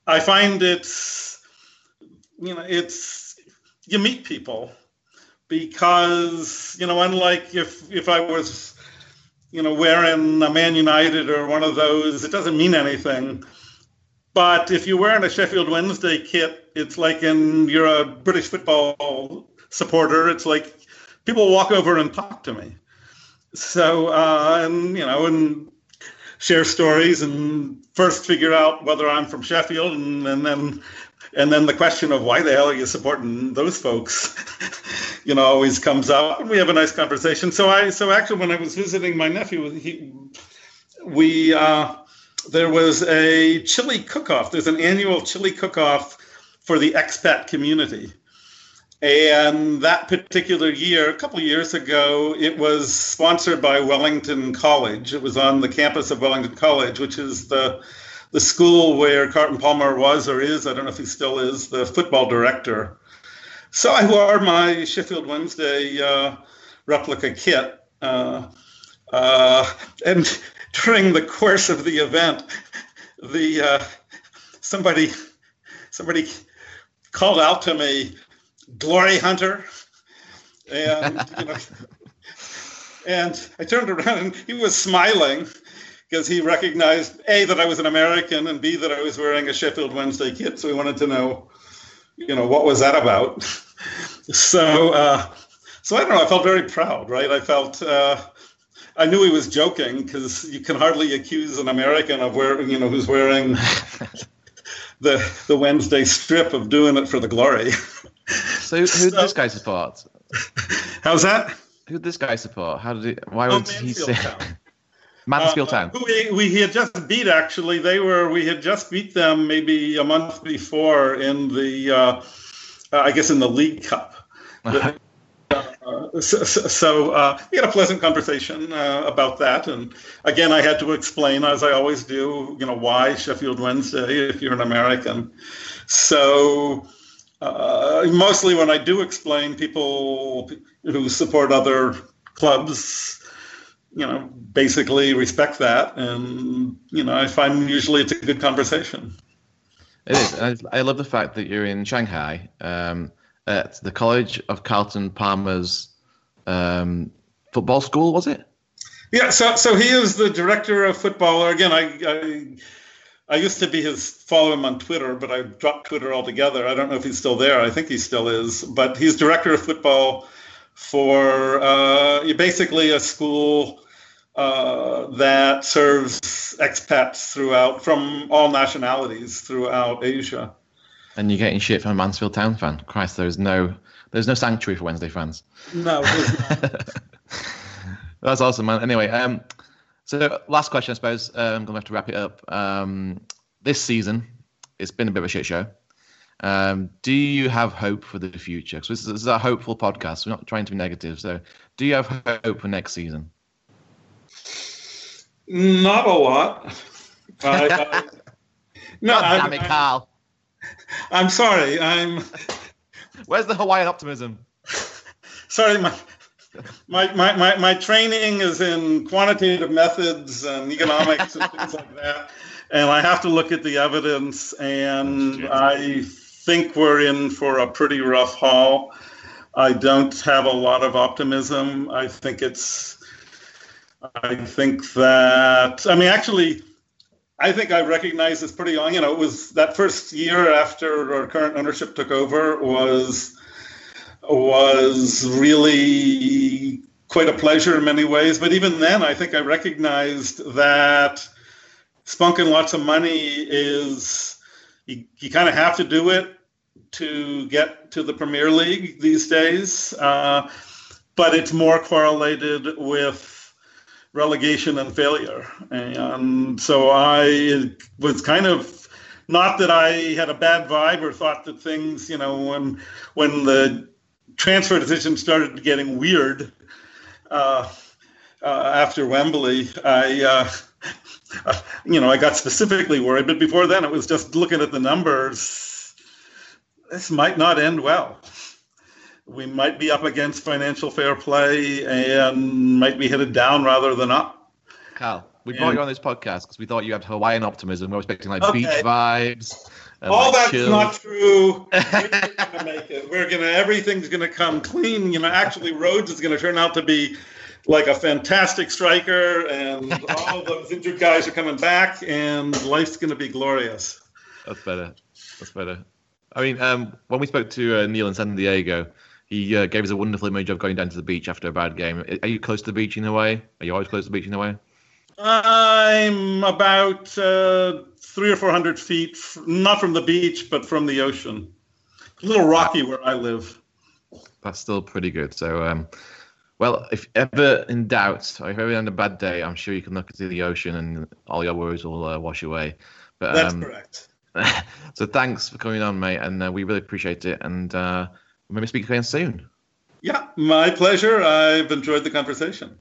I find it's, you know, it's, you meet people because, you know, unlike if, if I was, you know, wearing a Man United or one of those, it doesn't mean anything. But if you're wearing a Sheffield Wednesday kit, it's like in you're a British football supporter. It's like people walk over and talk to me so uh, and you know and share stories and first figure out whether I'm from Sheffield and, and then and then the question of why the hell are you supporting those folks you know always comes up and we have a nice conversation. So I so actually when I was visiting my nephew he we uh, there was a chili cook-off. There's an annual chili cook-off for the expat community and that particular year, a couple years ago, it was sponsored by Wellington College. It was on the campus of Wellington College, which is the the school where Carlton Palmer was or is, I don't know if he still is, the football director. So I wore my Sheffield Wednesday uh, replica kit. Uh, uh, and during the course of the event, the uh, somebody somebody called out to me, glory hunter. And, you know, and I turned around and he was smiling because he recognized A, that I was an American, and B, that I was wearing a Sheffield Wednesday kit. So he wanted to know, you know, what was that about? so, uh, so I don't know. I felt very proud, right? I felt, uh, I knew he was joking because you can hardly accuse an American of wearing, you know, who's wearing the the Wednesday strip of doing it for the glory. So who did this guy support? How's that? Who did this guy support? How did he? Why oh, would he say? Town. Mansfield uh, Town. We, we had just beat actually. They were we had just beat them maybe a month before in the uh, I guess in the League Cup. The, uh, so, so uh, we had a pleasant conversation uh, about that, and again, I had to explain, as I always do, you know, why Sheffield Wednesday if you're an American. So uh, mostly when I do explain, people who support other clubs, you know, basically respect that, and you know, I find usually it's a good conversation. It is. I, love the fact that you're in Shanghai um, at the College of Carlton Palmer's um, football school. Was it? Yeah. So, so he is the director of football. Again, I, I I used to be his follow him on Twitter, but I dropped Twitter altogether. I don't know if he's still there. I think he still is, but he's director of football for uh, basically a school uh, that serves expats throughout from all nationalities throughout Asia. And you're getting shit from a Mansfield Town fan. Christ, there's no there's no sanctuary for Wednesday fans. No. That's awesome, man. Anyway, um, so, last question, I suppose. Uh, I'm going to have to wrap it up. Um, this season, it's been a bit of a shit show. Um, do you have hope for the future? Because this, this, is a hopeful podcast. We're not trying to be negative. So, do you have hope for next season? Not a lot. I, I, no, damn it, Carl. I'm sorry. I'm. Where's the Hawaiian optimism? sorry, my, my, my, my, my training is in quantitative methods and economics and things like that. And I have to look at the evidence, and I think we're in for a pretty rough haul. I don't have a lot of optimism. I think it's, I think that, I mean, actually, I think I recognize this pretty young. You know, it was that first year after our current ownership took over was was really quite a pleasure in many ways. But even then, I think I recognized that spunking lots of money is you, you kind of have to do it to get to the Premier League these days. Uh, but it's more correlated with relegation and failure. And so I was kind of not that I had a bad vibe or thought that things, you know, when when the transfer decision started getting weird uh, uh, after Wembley, I. Uh, you know, I got specifically worried, but before then, it was just looking at the numbers. This might not end well we might be up against financial fair play and might be headed down rather than up. Carl, we brought you on this podcast because we thought you had Hawaiian optimism. We were expecting like okay. beach vibes. All like that's chill. not true. We're gonna make it. We're gonna everything's gonna come clean. You know, actually, Rhodes is gonna turn out to be like a fantastic striker, and all those injured guys are coming back, and life's gonna be glorious. That's better. That's better. I mean, um, when we spoke to uh, Neil in San Diego, he uh, gave us a wonderful image of going down to the beach after a bad game. Are you close to the beach in a way? Are you always close to the beach in a way? I'm about uh, three or four hundred feet, not from the beach, but from the ocean. A little rocky where I live. That's still pretty good. So, um, well, if ever in doubt, or if ever on a bad day, I'm sure you can look into the ocean and all your worries will uh, wash away. But that's um, correct. so, thanks for coming on, mate, and uh, we really appreciate it. And uh, maybe speak again soon. Yeah, my pleasure. I've enjoyed the conversation.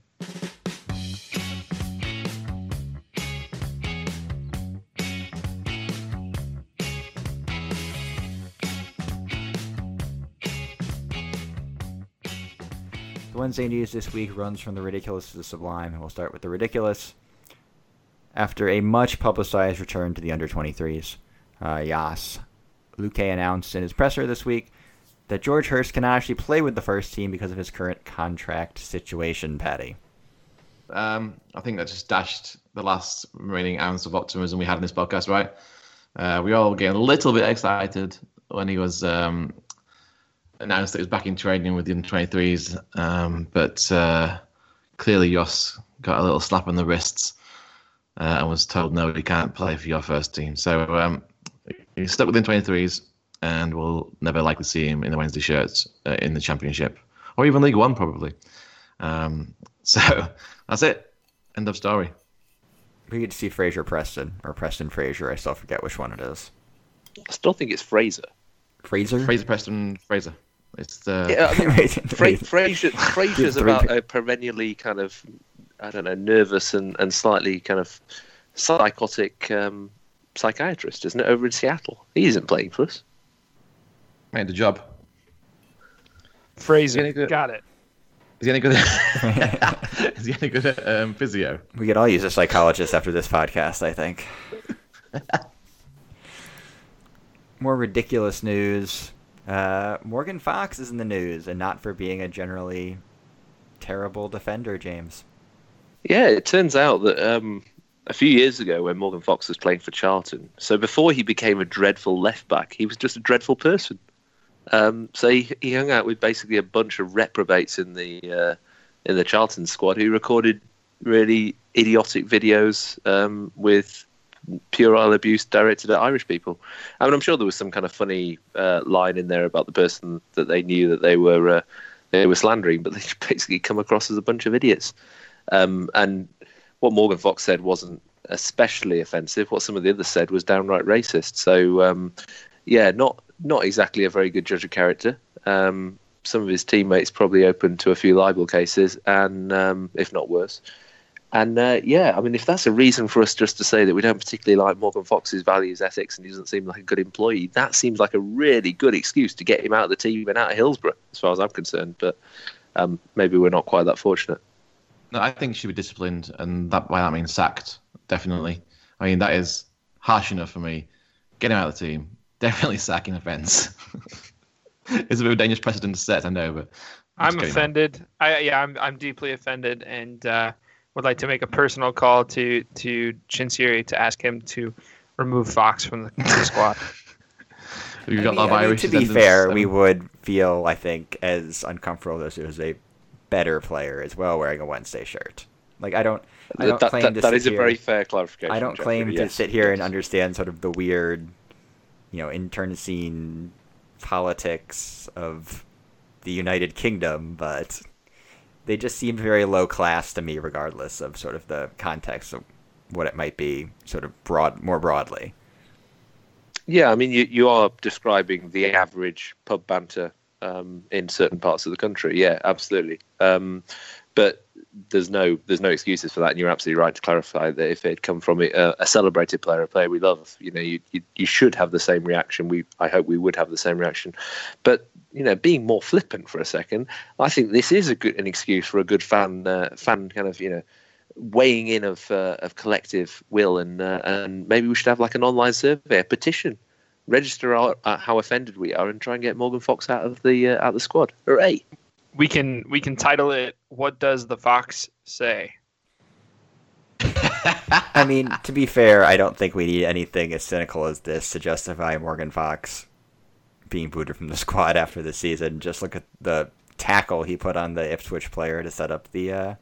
Wednesday news this week runs from the ridiculous to the sublime, and we'll start with the ridiculous. After a much publicized return to the under 23s, uh, Jos Luhukay announced in his presser this week that George Hirst cannot actually play with the first team because of his current contract situation, Patty? Um, I think that just dashed the last remaining ounce of optimism we had in this podcast, right? Uh, we all get a little bit excited when he was um, announced that he was back in training with the under 23s, um, but uh, clearly Jos got a little slap on the wrists uh, and was told, no, he can't play for your first team. So um, he's stuck with the 23s and we'll never likely see him in the Wednesday shirts uh, in the Championship or even League One probably. Um, so that's it. End of story. We get to see Fraser Preston or Preston Fraser. I still forget which one it is. I still think it's Fraser. Fraser. Fraser Preston Fraser. It's the yeah. I mean, Fra- Fraser. Fraser's about a perennially kind of I don't know nervous and, and slightly kind of psychotic um, psychiatrist, isn't it? Over in Seattle, he isn't playing for us. Made the job. Fraser, got it. Is he any good? At, is he any good at um, physio? We could all use a psychologist after this podcast. I think. More ridiculous news. Uh, Morgan Fox is in the news, and not for being a generally terrible defender, James. Yeah, it turns out that um, a few years ago, when Morgan Fox was playing for Charlton, so before he became a dreadful left back, he was just a dreadful person. Um, so he, he hung out with basically a bunch of reprobates in the uh, in the Charlton squad who recorded really idiotic videos um, with puerile abuse directed at Irish people. I mean, I'm sure there was some kind of funny uh, line in there about the person that they knew that they were uh, they were slandering, but they basically come across as a bunch of idiots. Um, and what Morgan Fox said wasn't especially offensive. What some of the others said was downright racist. So um, yeah, not not exactly a very good judge of character. Um, some of his teammates probably open to a few libel cases, and um, if not worse. And uh, yeah, I mean, if that's a reason for us just to say that we don't particularly like Morgan Fox's values, ethics, and he doesn't seem like a good employee, that seems like a really good excuse to get him out of the team and out of Hillsborough, as far as I'm concerned. But um, maybe we're not quite that fortunate. No, I think he should be disciplined, and that by that means sacked. Definitely. I mean, that is harsh enough for me. Get him out of the team. Definitely sacking offence. it's a bit of a dangerous precedent to set, I know, but I'm just get offended. I yeah, I'm I'm deeply offended, and uh, would like to make a personal call to to Chansiri to ask him to remove Fox from the, the squad. We've I mean- Love I mean, Irish. to be fair, we would feel, I think, as uncomfortable as it was a better player as well wearing a Wednesday shirt. Like I don't, I don't that claim that- to that sit is a very fair clarification. I don't Jeffrey, claim to yes, sit here and understand sort of the weird, you know, internecine politics of the United Kingdom, but they just seem very low class to me, regardless of sort of the context of what it might be, sort of broad, more broadly. Yeah, I mean, you, you are describing the average pub banter um, in certain parts of the country. Yeah, absolutely. Um, but there's no there's no excuses for that, and you're absolutely right to clarify that if it had come from a, a celebrated player, a player we love, you know, you, you you should have the same reaction. We I hope we would have the same reaction. But you know, being more flippant for a second, I think this is a good an excuse for a good fan uh, fan kind of you know weighing in of uh, of collective will and uh, and maybe we should have like an online survey, a petition, register our, uh, how offended we are, and try and get Morgan Fox out of the uh, out of the squad. Hooray! We can we can title it "What Does the Fox Say?" I mean, to be fair, I don't think we need anything as cynical as this to justify Morgan Fox being booted from the squad after the season. Just look at the tackle he put on the Ipswich player to set up the uh,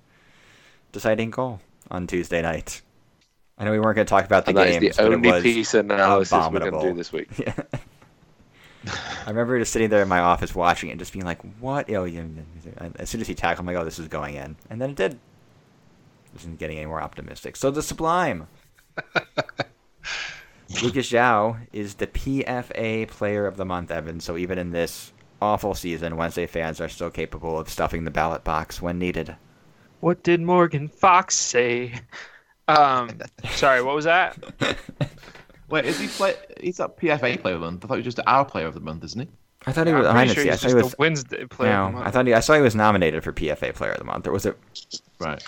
deciding goal on Tuesday night. I know we weren't going to talk about the and that is games, the but only it was piece of analysis we're going to abominable. do this week. Yeah. I remember just sitting there in my office watching it and just being like, what? Oh. As soon as he tackled, I'm like, oh, this is going in. And then it did. Isn't getting any more optimistic. So the Sublime. Lucas João is the PFA Player of the Month, Evan. So even in this awful season, Wednesday fans are still capable of stuffing the ballot box when needed. What did Morgan Fox say? Um, sorry, what was that? Wait, is he play? He's a PFA player of the month. I thought he was just our player of the month, isn't he? I thought he I'm was. pretty I, didn't sure see- I he's thought he just was. the Wednesday player. No, I thought he, I saw he was nominated for PFA Player of the Month, or was it? Right.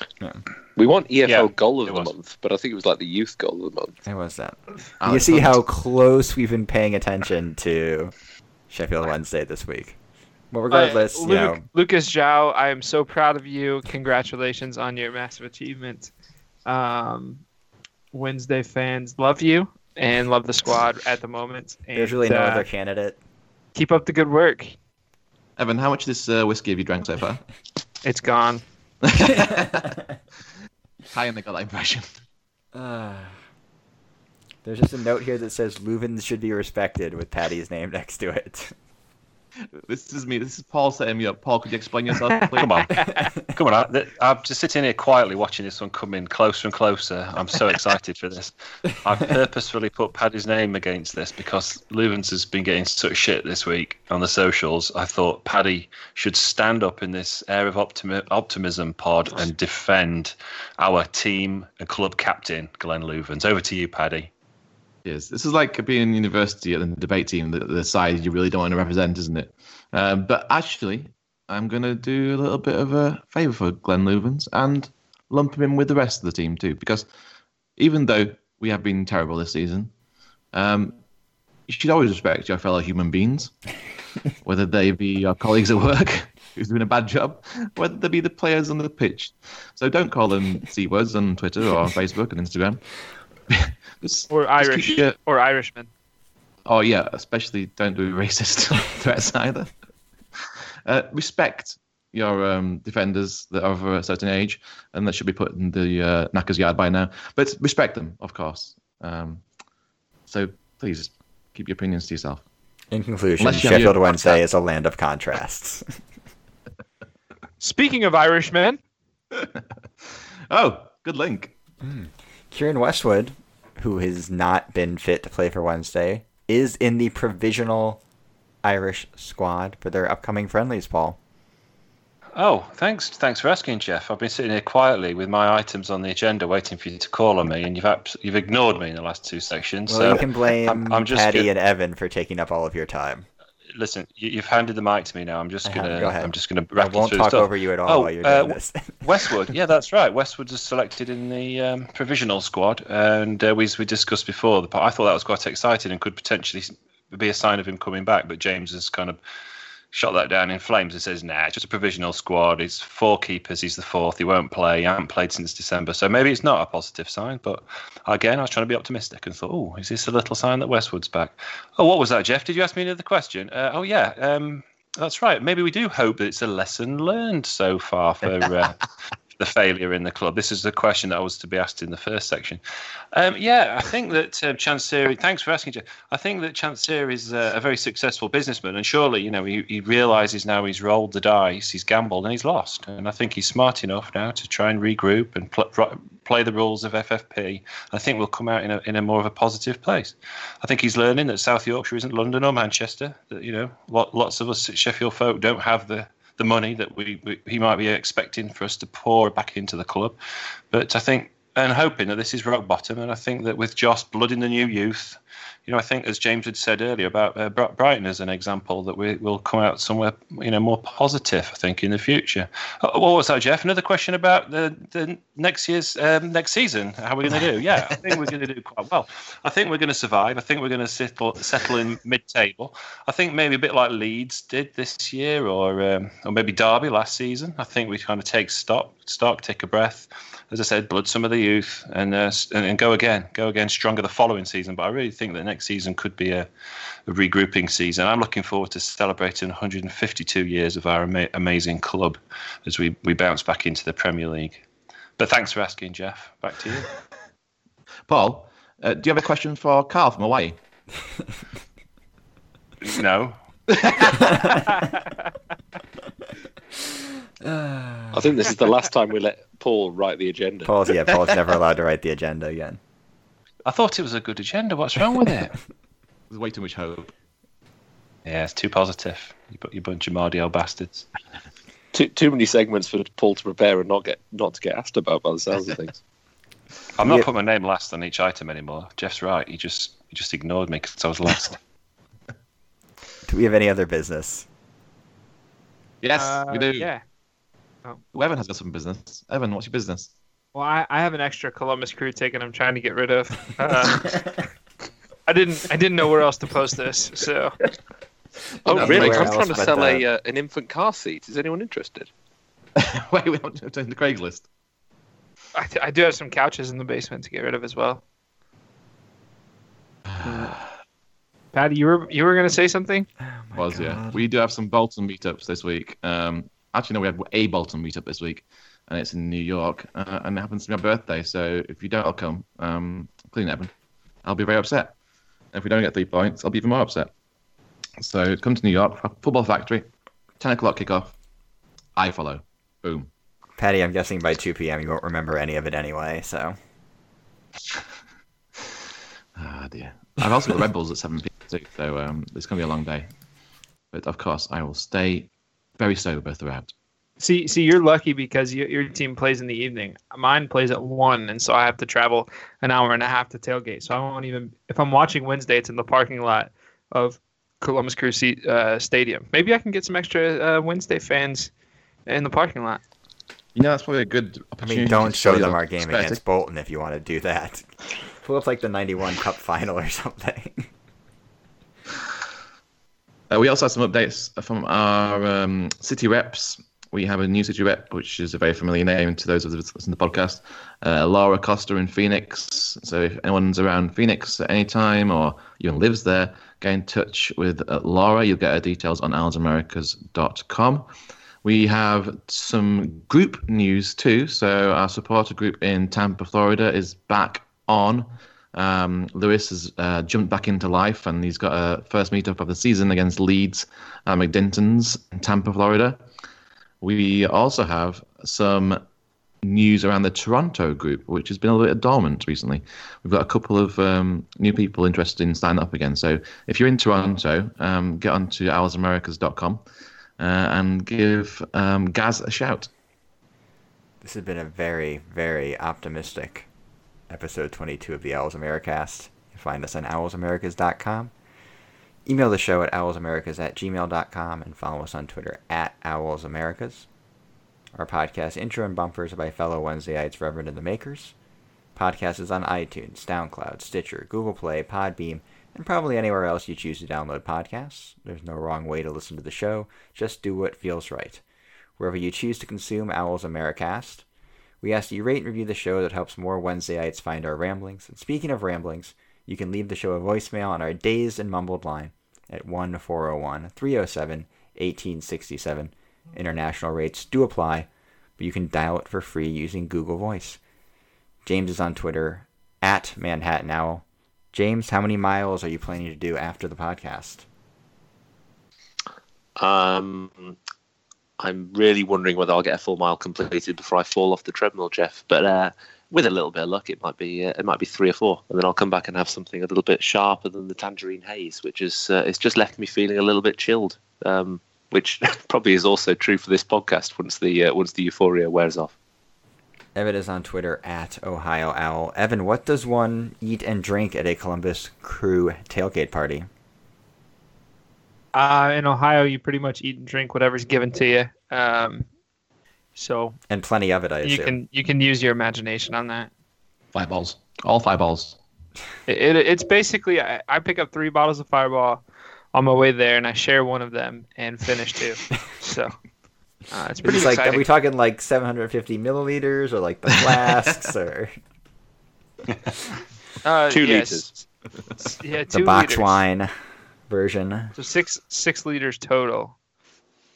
We want EFL Yeah, goal of the was. month, but I think it was like the youth goal of the month. Who was that? you see how close we've been paying attention to Sheffield Wednesday this week. Well, regardless, Uh, you know, Lucas João, I am so proud of you. Congratulations on your massive achievement. Um, Wednesday fans love you and love the squad at the moment. And, there's really no uh, other candidate. Keep up the good work. Evan, how much of this uh, whiskey have you drank so far? It's gone. I only got that impression. Uh, there's just a note here that says Loovens should be respected with Patty's name next to it. This is me. This is Paul setting me up. Paul, could you explain yourself, please? Come on, come on! I, I'm just sitting here quietly watching this one come in closer and closer. I'm so excited for this. I've purposefully put Paddy's name against this because Loovens has been getting such shit this week on the socials. I thought Paddy should stand up in this air of optimi- optimism pod and defend our team and club captain Glenn Loovens. Over to you, Paddy. Yes, this is like being in university at the debate team, the, the side you really don't want to represent, isn't it? Um, but actually, I'm going to do a little bit of a favour for Glenn Loovens and lump him in with the rest of the team too, because even though we have been terrible this season, um, you should always respect your fellow human beings, whether they be your colleagues at work who's doing a bad job, whether they be the players on the pitch. So don't call them c words on Twitter or Facebook and Instagram. Just- Or just Irish. your- Or Irishman. Oh yeah, especially don't do racist threats either. Uh, respect your um, defenders that are of a certain age, and that should be put in the uh, knackers yard by now. But respect them, of course. Um, so please keep your opinions to yourself. In conclusion, Unless Sheffield Wednesday is a land of contrasts. Speaking of Irishmen, Oh, good link. Keiren Westwood, who has not been fit to play for Wednesday, is in the provisional Irish squad for their upcoming friendlies, Paul. Oh, thanks. Thanks for asking, Jeff. I've been sitting here quietly with my items on the agenda, waiting for you to call on me, and you've abs- you've ignored me in the last two sections. Well, so you can blame I'm, I'm just Patty and Evan for taking up all of your time. Listen, you, you've handed the mic to me now. I'm just gonna, Go ahead. I'm just gonna I won't talk over you at all Oh, while you're uh, this. Westwood, yeah, that's right. Westwood is selected in the um, provisional squad, and uh, we we discussed before. The I thought that was quite exciting and could potentially be a sign of him coming back. But James has kind of shot that down in flames and says, "Nah, it's just a provisional squad. It's four keepers. He's the fourth. He won't play. He hasn't played since December. So maybe it's not a positive sign. But again, I was trying to be optimistic and thought, oh, is this a little sign that Westwood's back? Oh, what was that, Jeff? Did you ask me another question? Uh, oh yeah, um, that's right. Maybe we do hope that it's a lesson learned so far for. Uh, the failure in the club. This is the question that I was to be asked in the first section. Um, yeah, I think that uh, Chansiri. Thanks for asking, Jeff. I think that Chansiri is uh, a very successful businessman, and surely, you know, he, he realizes now he's rolled the dice, he's gambled, and he's lost. And I think he's smart enough now to try and regroup and pl- play the rules of FFP. I think we'll come out in a in a more of a positive place. I think he's learning that South Yorkshire isn't London or Manchester. That you know, lots of us at Sheffield folk don't have the the money that we, we, he might be expecting for us to pour back into the club. But I think and hoping that this is rock bottom. And I think that with Jos blood in the new youth, you know, I think as James had said earlier about uh, Brighton as an example, that we will come out somewhere, you know, more positive. I think in the future. Uh, what was that, Jeff? Another question about the the next year's um, next season. How are we going to do? Yeah, I think we're going to do quite well. I think we're going to survive. I think we're going to settle settle in mid-table. I think maybe a bit like Leeds did this year, or um, or maybe Derby last season. I think we kind of take stock, stock, take a breath as I said, blood some of the youth and, uh, and, and go again, go again stronger the following season. But I really think that next season could be a, a regrouping season. I'm looking forward to celebrating 152 years of our ama- amazing club as we, we bounce back into the Premier League. But thanks for asking, Jeff. Back to you. Paul, uh, do you have a question for Carl from Hawaii? no. I think this is the last time we let Paul write the agenda. Paul's yeah, Paul's never allowed to write the agenda again. I thought it was a good agenda. What's wrong with it? There's way too much hope. Yeah, it's too positive. You, you bunch of Mardial bastards. Too, too many segments for Paul to prepare and not get not to get asked about by the sounds of things. I'm not yeah. putting my name last on each item anymore. Jeff's right. He just he just ignored me because I was last. do we have any other business? Yes, uh, we do. Yeah. Oh. Evan has got some business. Evan, what's your business? Well, I, I have an extra Columbus Crew ticket I'm trying to get rid of. Uh, I didn't I didn't know where else to post this, so. Oh really? I'm trying to sell a uh, an infant car seat. Is anyone interested? Wait, we want to turn the Craigslist. I, I do have some couches in the basement to get rid of as well. Patty, you were you were going to say something? Oh was God. yeah. We do have some Bolton meetups this week. Um, actually, no, we have a Bolton meetup this week, and it's in New York, uh, and it happens to be my birthday. So if you don't I'll come, um, clean Evan, I'll be very upset. And if we don't get three points, I'll be even more upset. So come to New York, Football Factory, ten o'clock kickoff. iFollow. Boom. Patty, I'm guessing by 2 p.m. you won't remember any of it anyway. So. Ah dear. I've also got Red Bulls at 7 p.m. too, so um, it's going to be a long day. But of course, I will stay very sober throughout. See, see, you're lucky because you, your team plays in the evening. Mine plays at one, and so I have to travel an hour and a half to tailgate. So I won't even. If I'm watching Wednesday, it's in the parking lot of Columbus Crew uh, Stadium. Maybe I can get some extra uh, Wednesday fans in the parking lot. You know, that's probably a good I opportunity. mean, don't show them our game perspective. against Bolton if you want to do that. Pull up like the 91 Cup final or something. Uh, we also have some updates from our um, city reps. We have a new city rep, which is a very familiar name to those of us listening to the podcast. Uh, Laura Costa in Phoenix. So if anyone's around Phoenix at any time or even lives there, get in touch with uh, Laura. You'll get her details on owlsamericast.com. We have some group news too. So our supporter group in Tampa, Florida is back on. Um, Lewis has uh, jumped back into life and he's got a first meetup of the season against Leeds uh, McDinton's in Tampa, Florida. We also have some news around the Toronto group, which has been a little bit dormant recently. We've got a couple of um, new people interested in signing up again. So if you're in Toronto, um, get onto owlsamericast.com uh, and give um, Gaz a shout. This has been a very, very optimistic episode 22 of the Owls Americast. You can find us on owlsamericast.com. Email the show at owlsamericast at gmail.com and follow us on Twitter at owlsamericas. Our podcast intro and bumpers are by fellow Wednesdayites Reverend and the Makers. Podcast is on iTunes, SoundCloud, Stitcher, Google Play, Podbean, and probably anywhere else you choose to download podcasts. There's no wrong way to listen to the show. Just do what feels right. Wherever you choose to consume Owls Americast, we ask that you rate and review the show that helps more Wednesdayites find our ramblings. And speaking of ramblings, you can leave the show a voicemail on our dazed and mumbled line at 1401 307 1867. International rates do apply, but you can dial it for free using Google Voice. James is on Twitter at Manhattan Owl. James, how many miles are you planning to do after the podcast? Um, I'm really wondering whether I'll get a full mile completed before I fall off the treadmill, Jeff. But uh, with a little bit of luck, it might be uh, it might be three or four, and then I'll come back and have something a little bit sharper than the tangerine haze, which is uh, it's just left me feeling a little bit chilled. Um, which probably is also true for this podcast once the uh, once the euphoria wears off. Evan is on Twitter at Ohio Owl. Evan, what does one eat and drink at a Columbus Crew tailgate party? Uh, in Ohio, you pretty much eat and drink whatever's given to you. Um, so And plenty of it, I you assume. can you can use your imagination on that. Five balls. All five balls. It, it, it's basically I, I pick up three bottles of Fireball on my way there, and I share one of them and finish two. so uh, it's pretty It's like, exciting. are we talking like 750 milliliters or like the flasks or uh, Two yes. Yeah, two the box liters. wine version? So six six liters total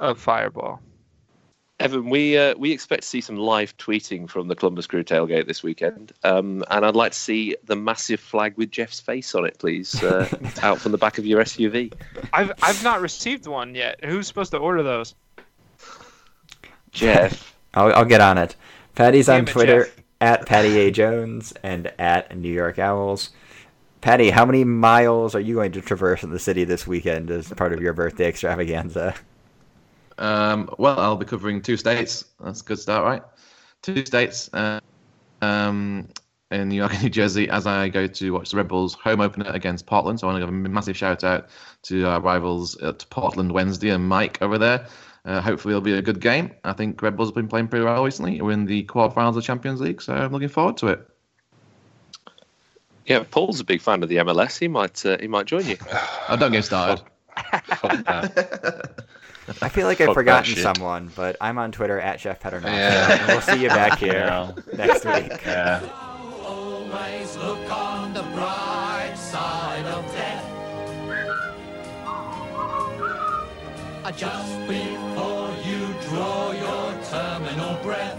of Fireball. Evan, we uh, we expect to see some live tweeting from the Columbus Crew tailgate this weekend, um, and I'd like to see the massive flag with Jeff's face on it, please, uh, out from the back of your SUV. I've I've not received one yet. Who's supposed to order those? Jeff, I'll, I'll get on it. Patty's on Damn it, Twitter Jeff. at Patty A. Jones and at New York Owls. Patty, how many miles are you going to traverse in the city this weekend as part of your birthday extravaganza? Um, well, I'll be covering two states. That's a good start, right? Two states uh, um, in New York and New Jersey as I go to watch the Red Bulls home opener against Portland. So I want to give a massive shout out to our rivals at Portland Wednesday and Mike over there. Uh, hopefully, it'll be a good game. I think Red Bulls have been playing pretty well recently. We're in the quarterfinals of the Champions League, so I'm looking forward to it. Yeah, Paul's a big fan of the MLS. He might uh, he might join you. Oh, don't get started. I feel like I've Fuck that forgotten shit. someone, but I'm on Twitter at Jeff Paternoster. Yeah. And we'll see you back here Yeah. next week. Yeah. Always look on the bright side of death. Uh, Just before you draw your terminal breath.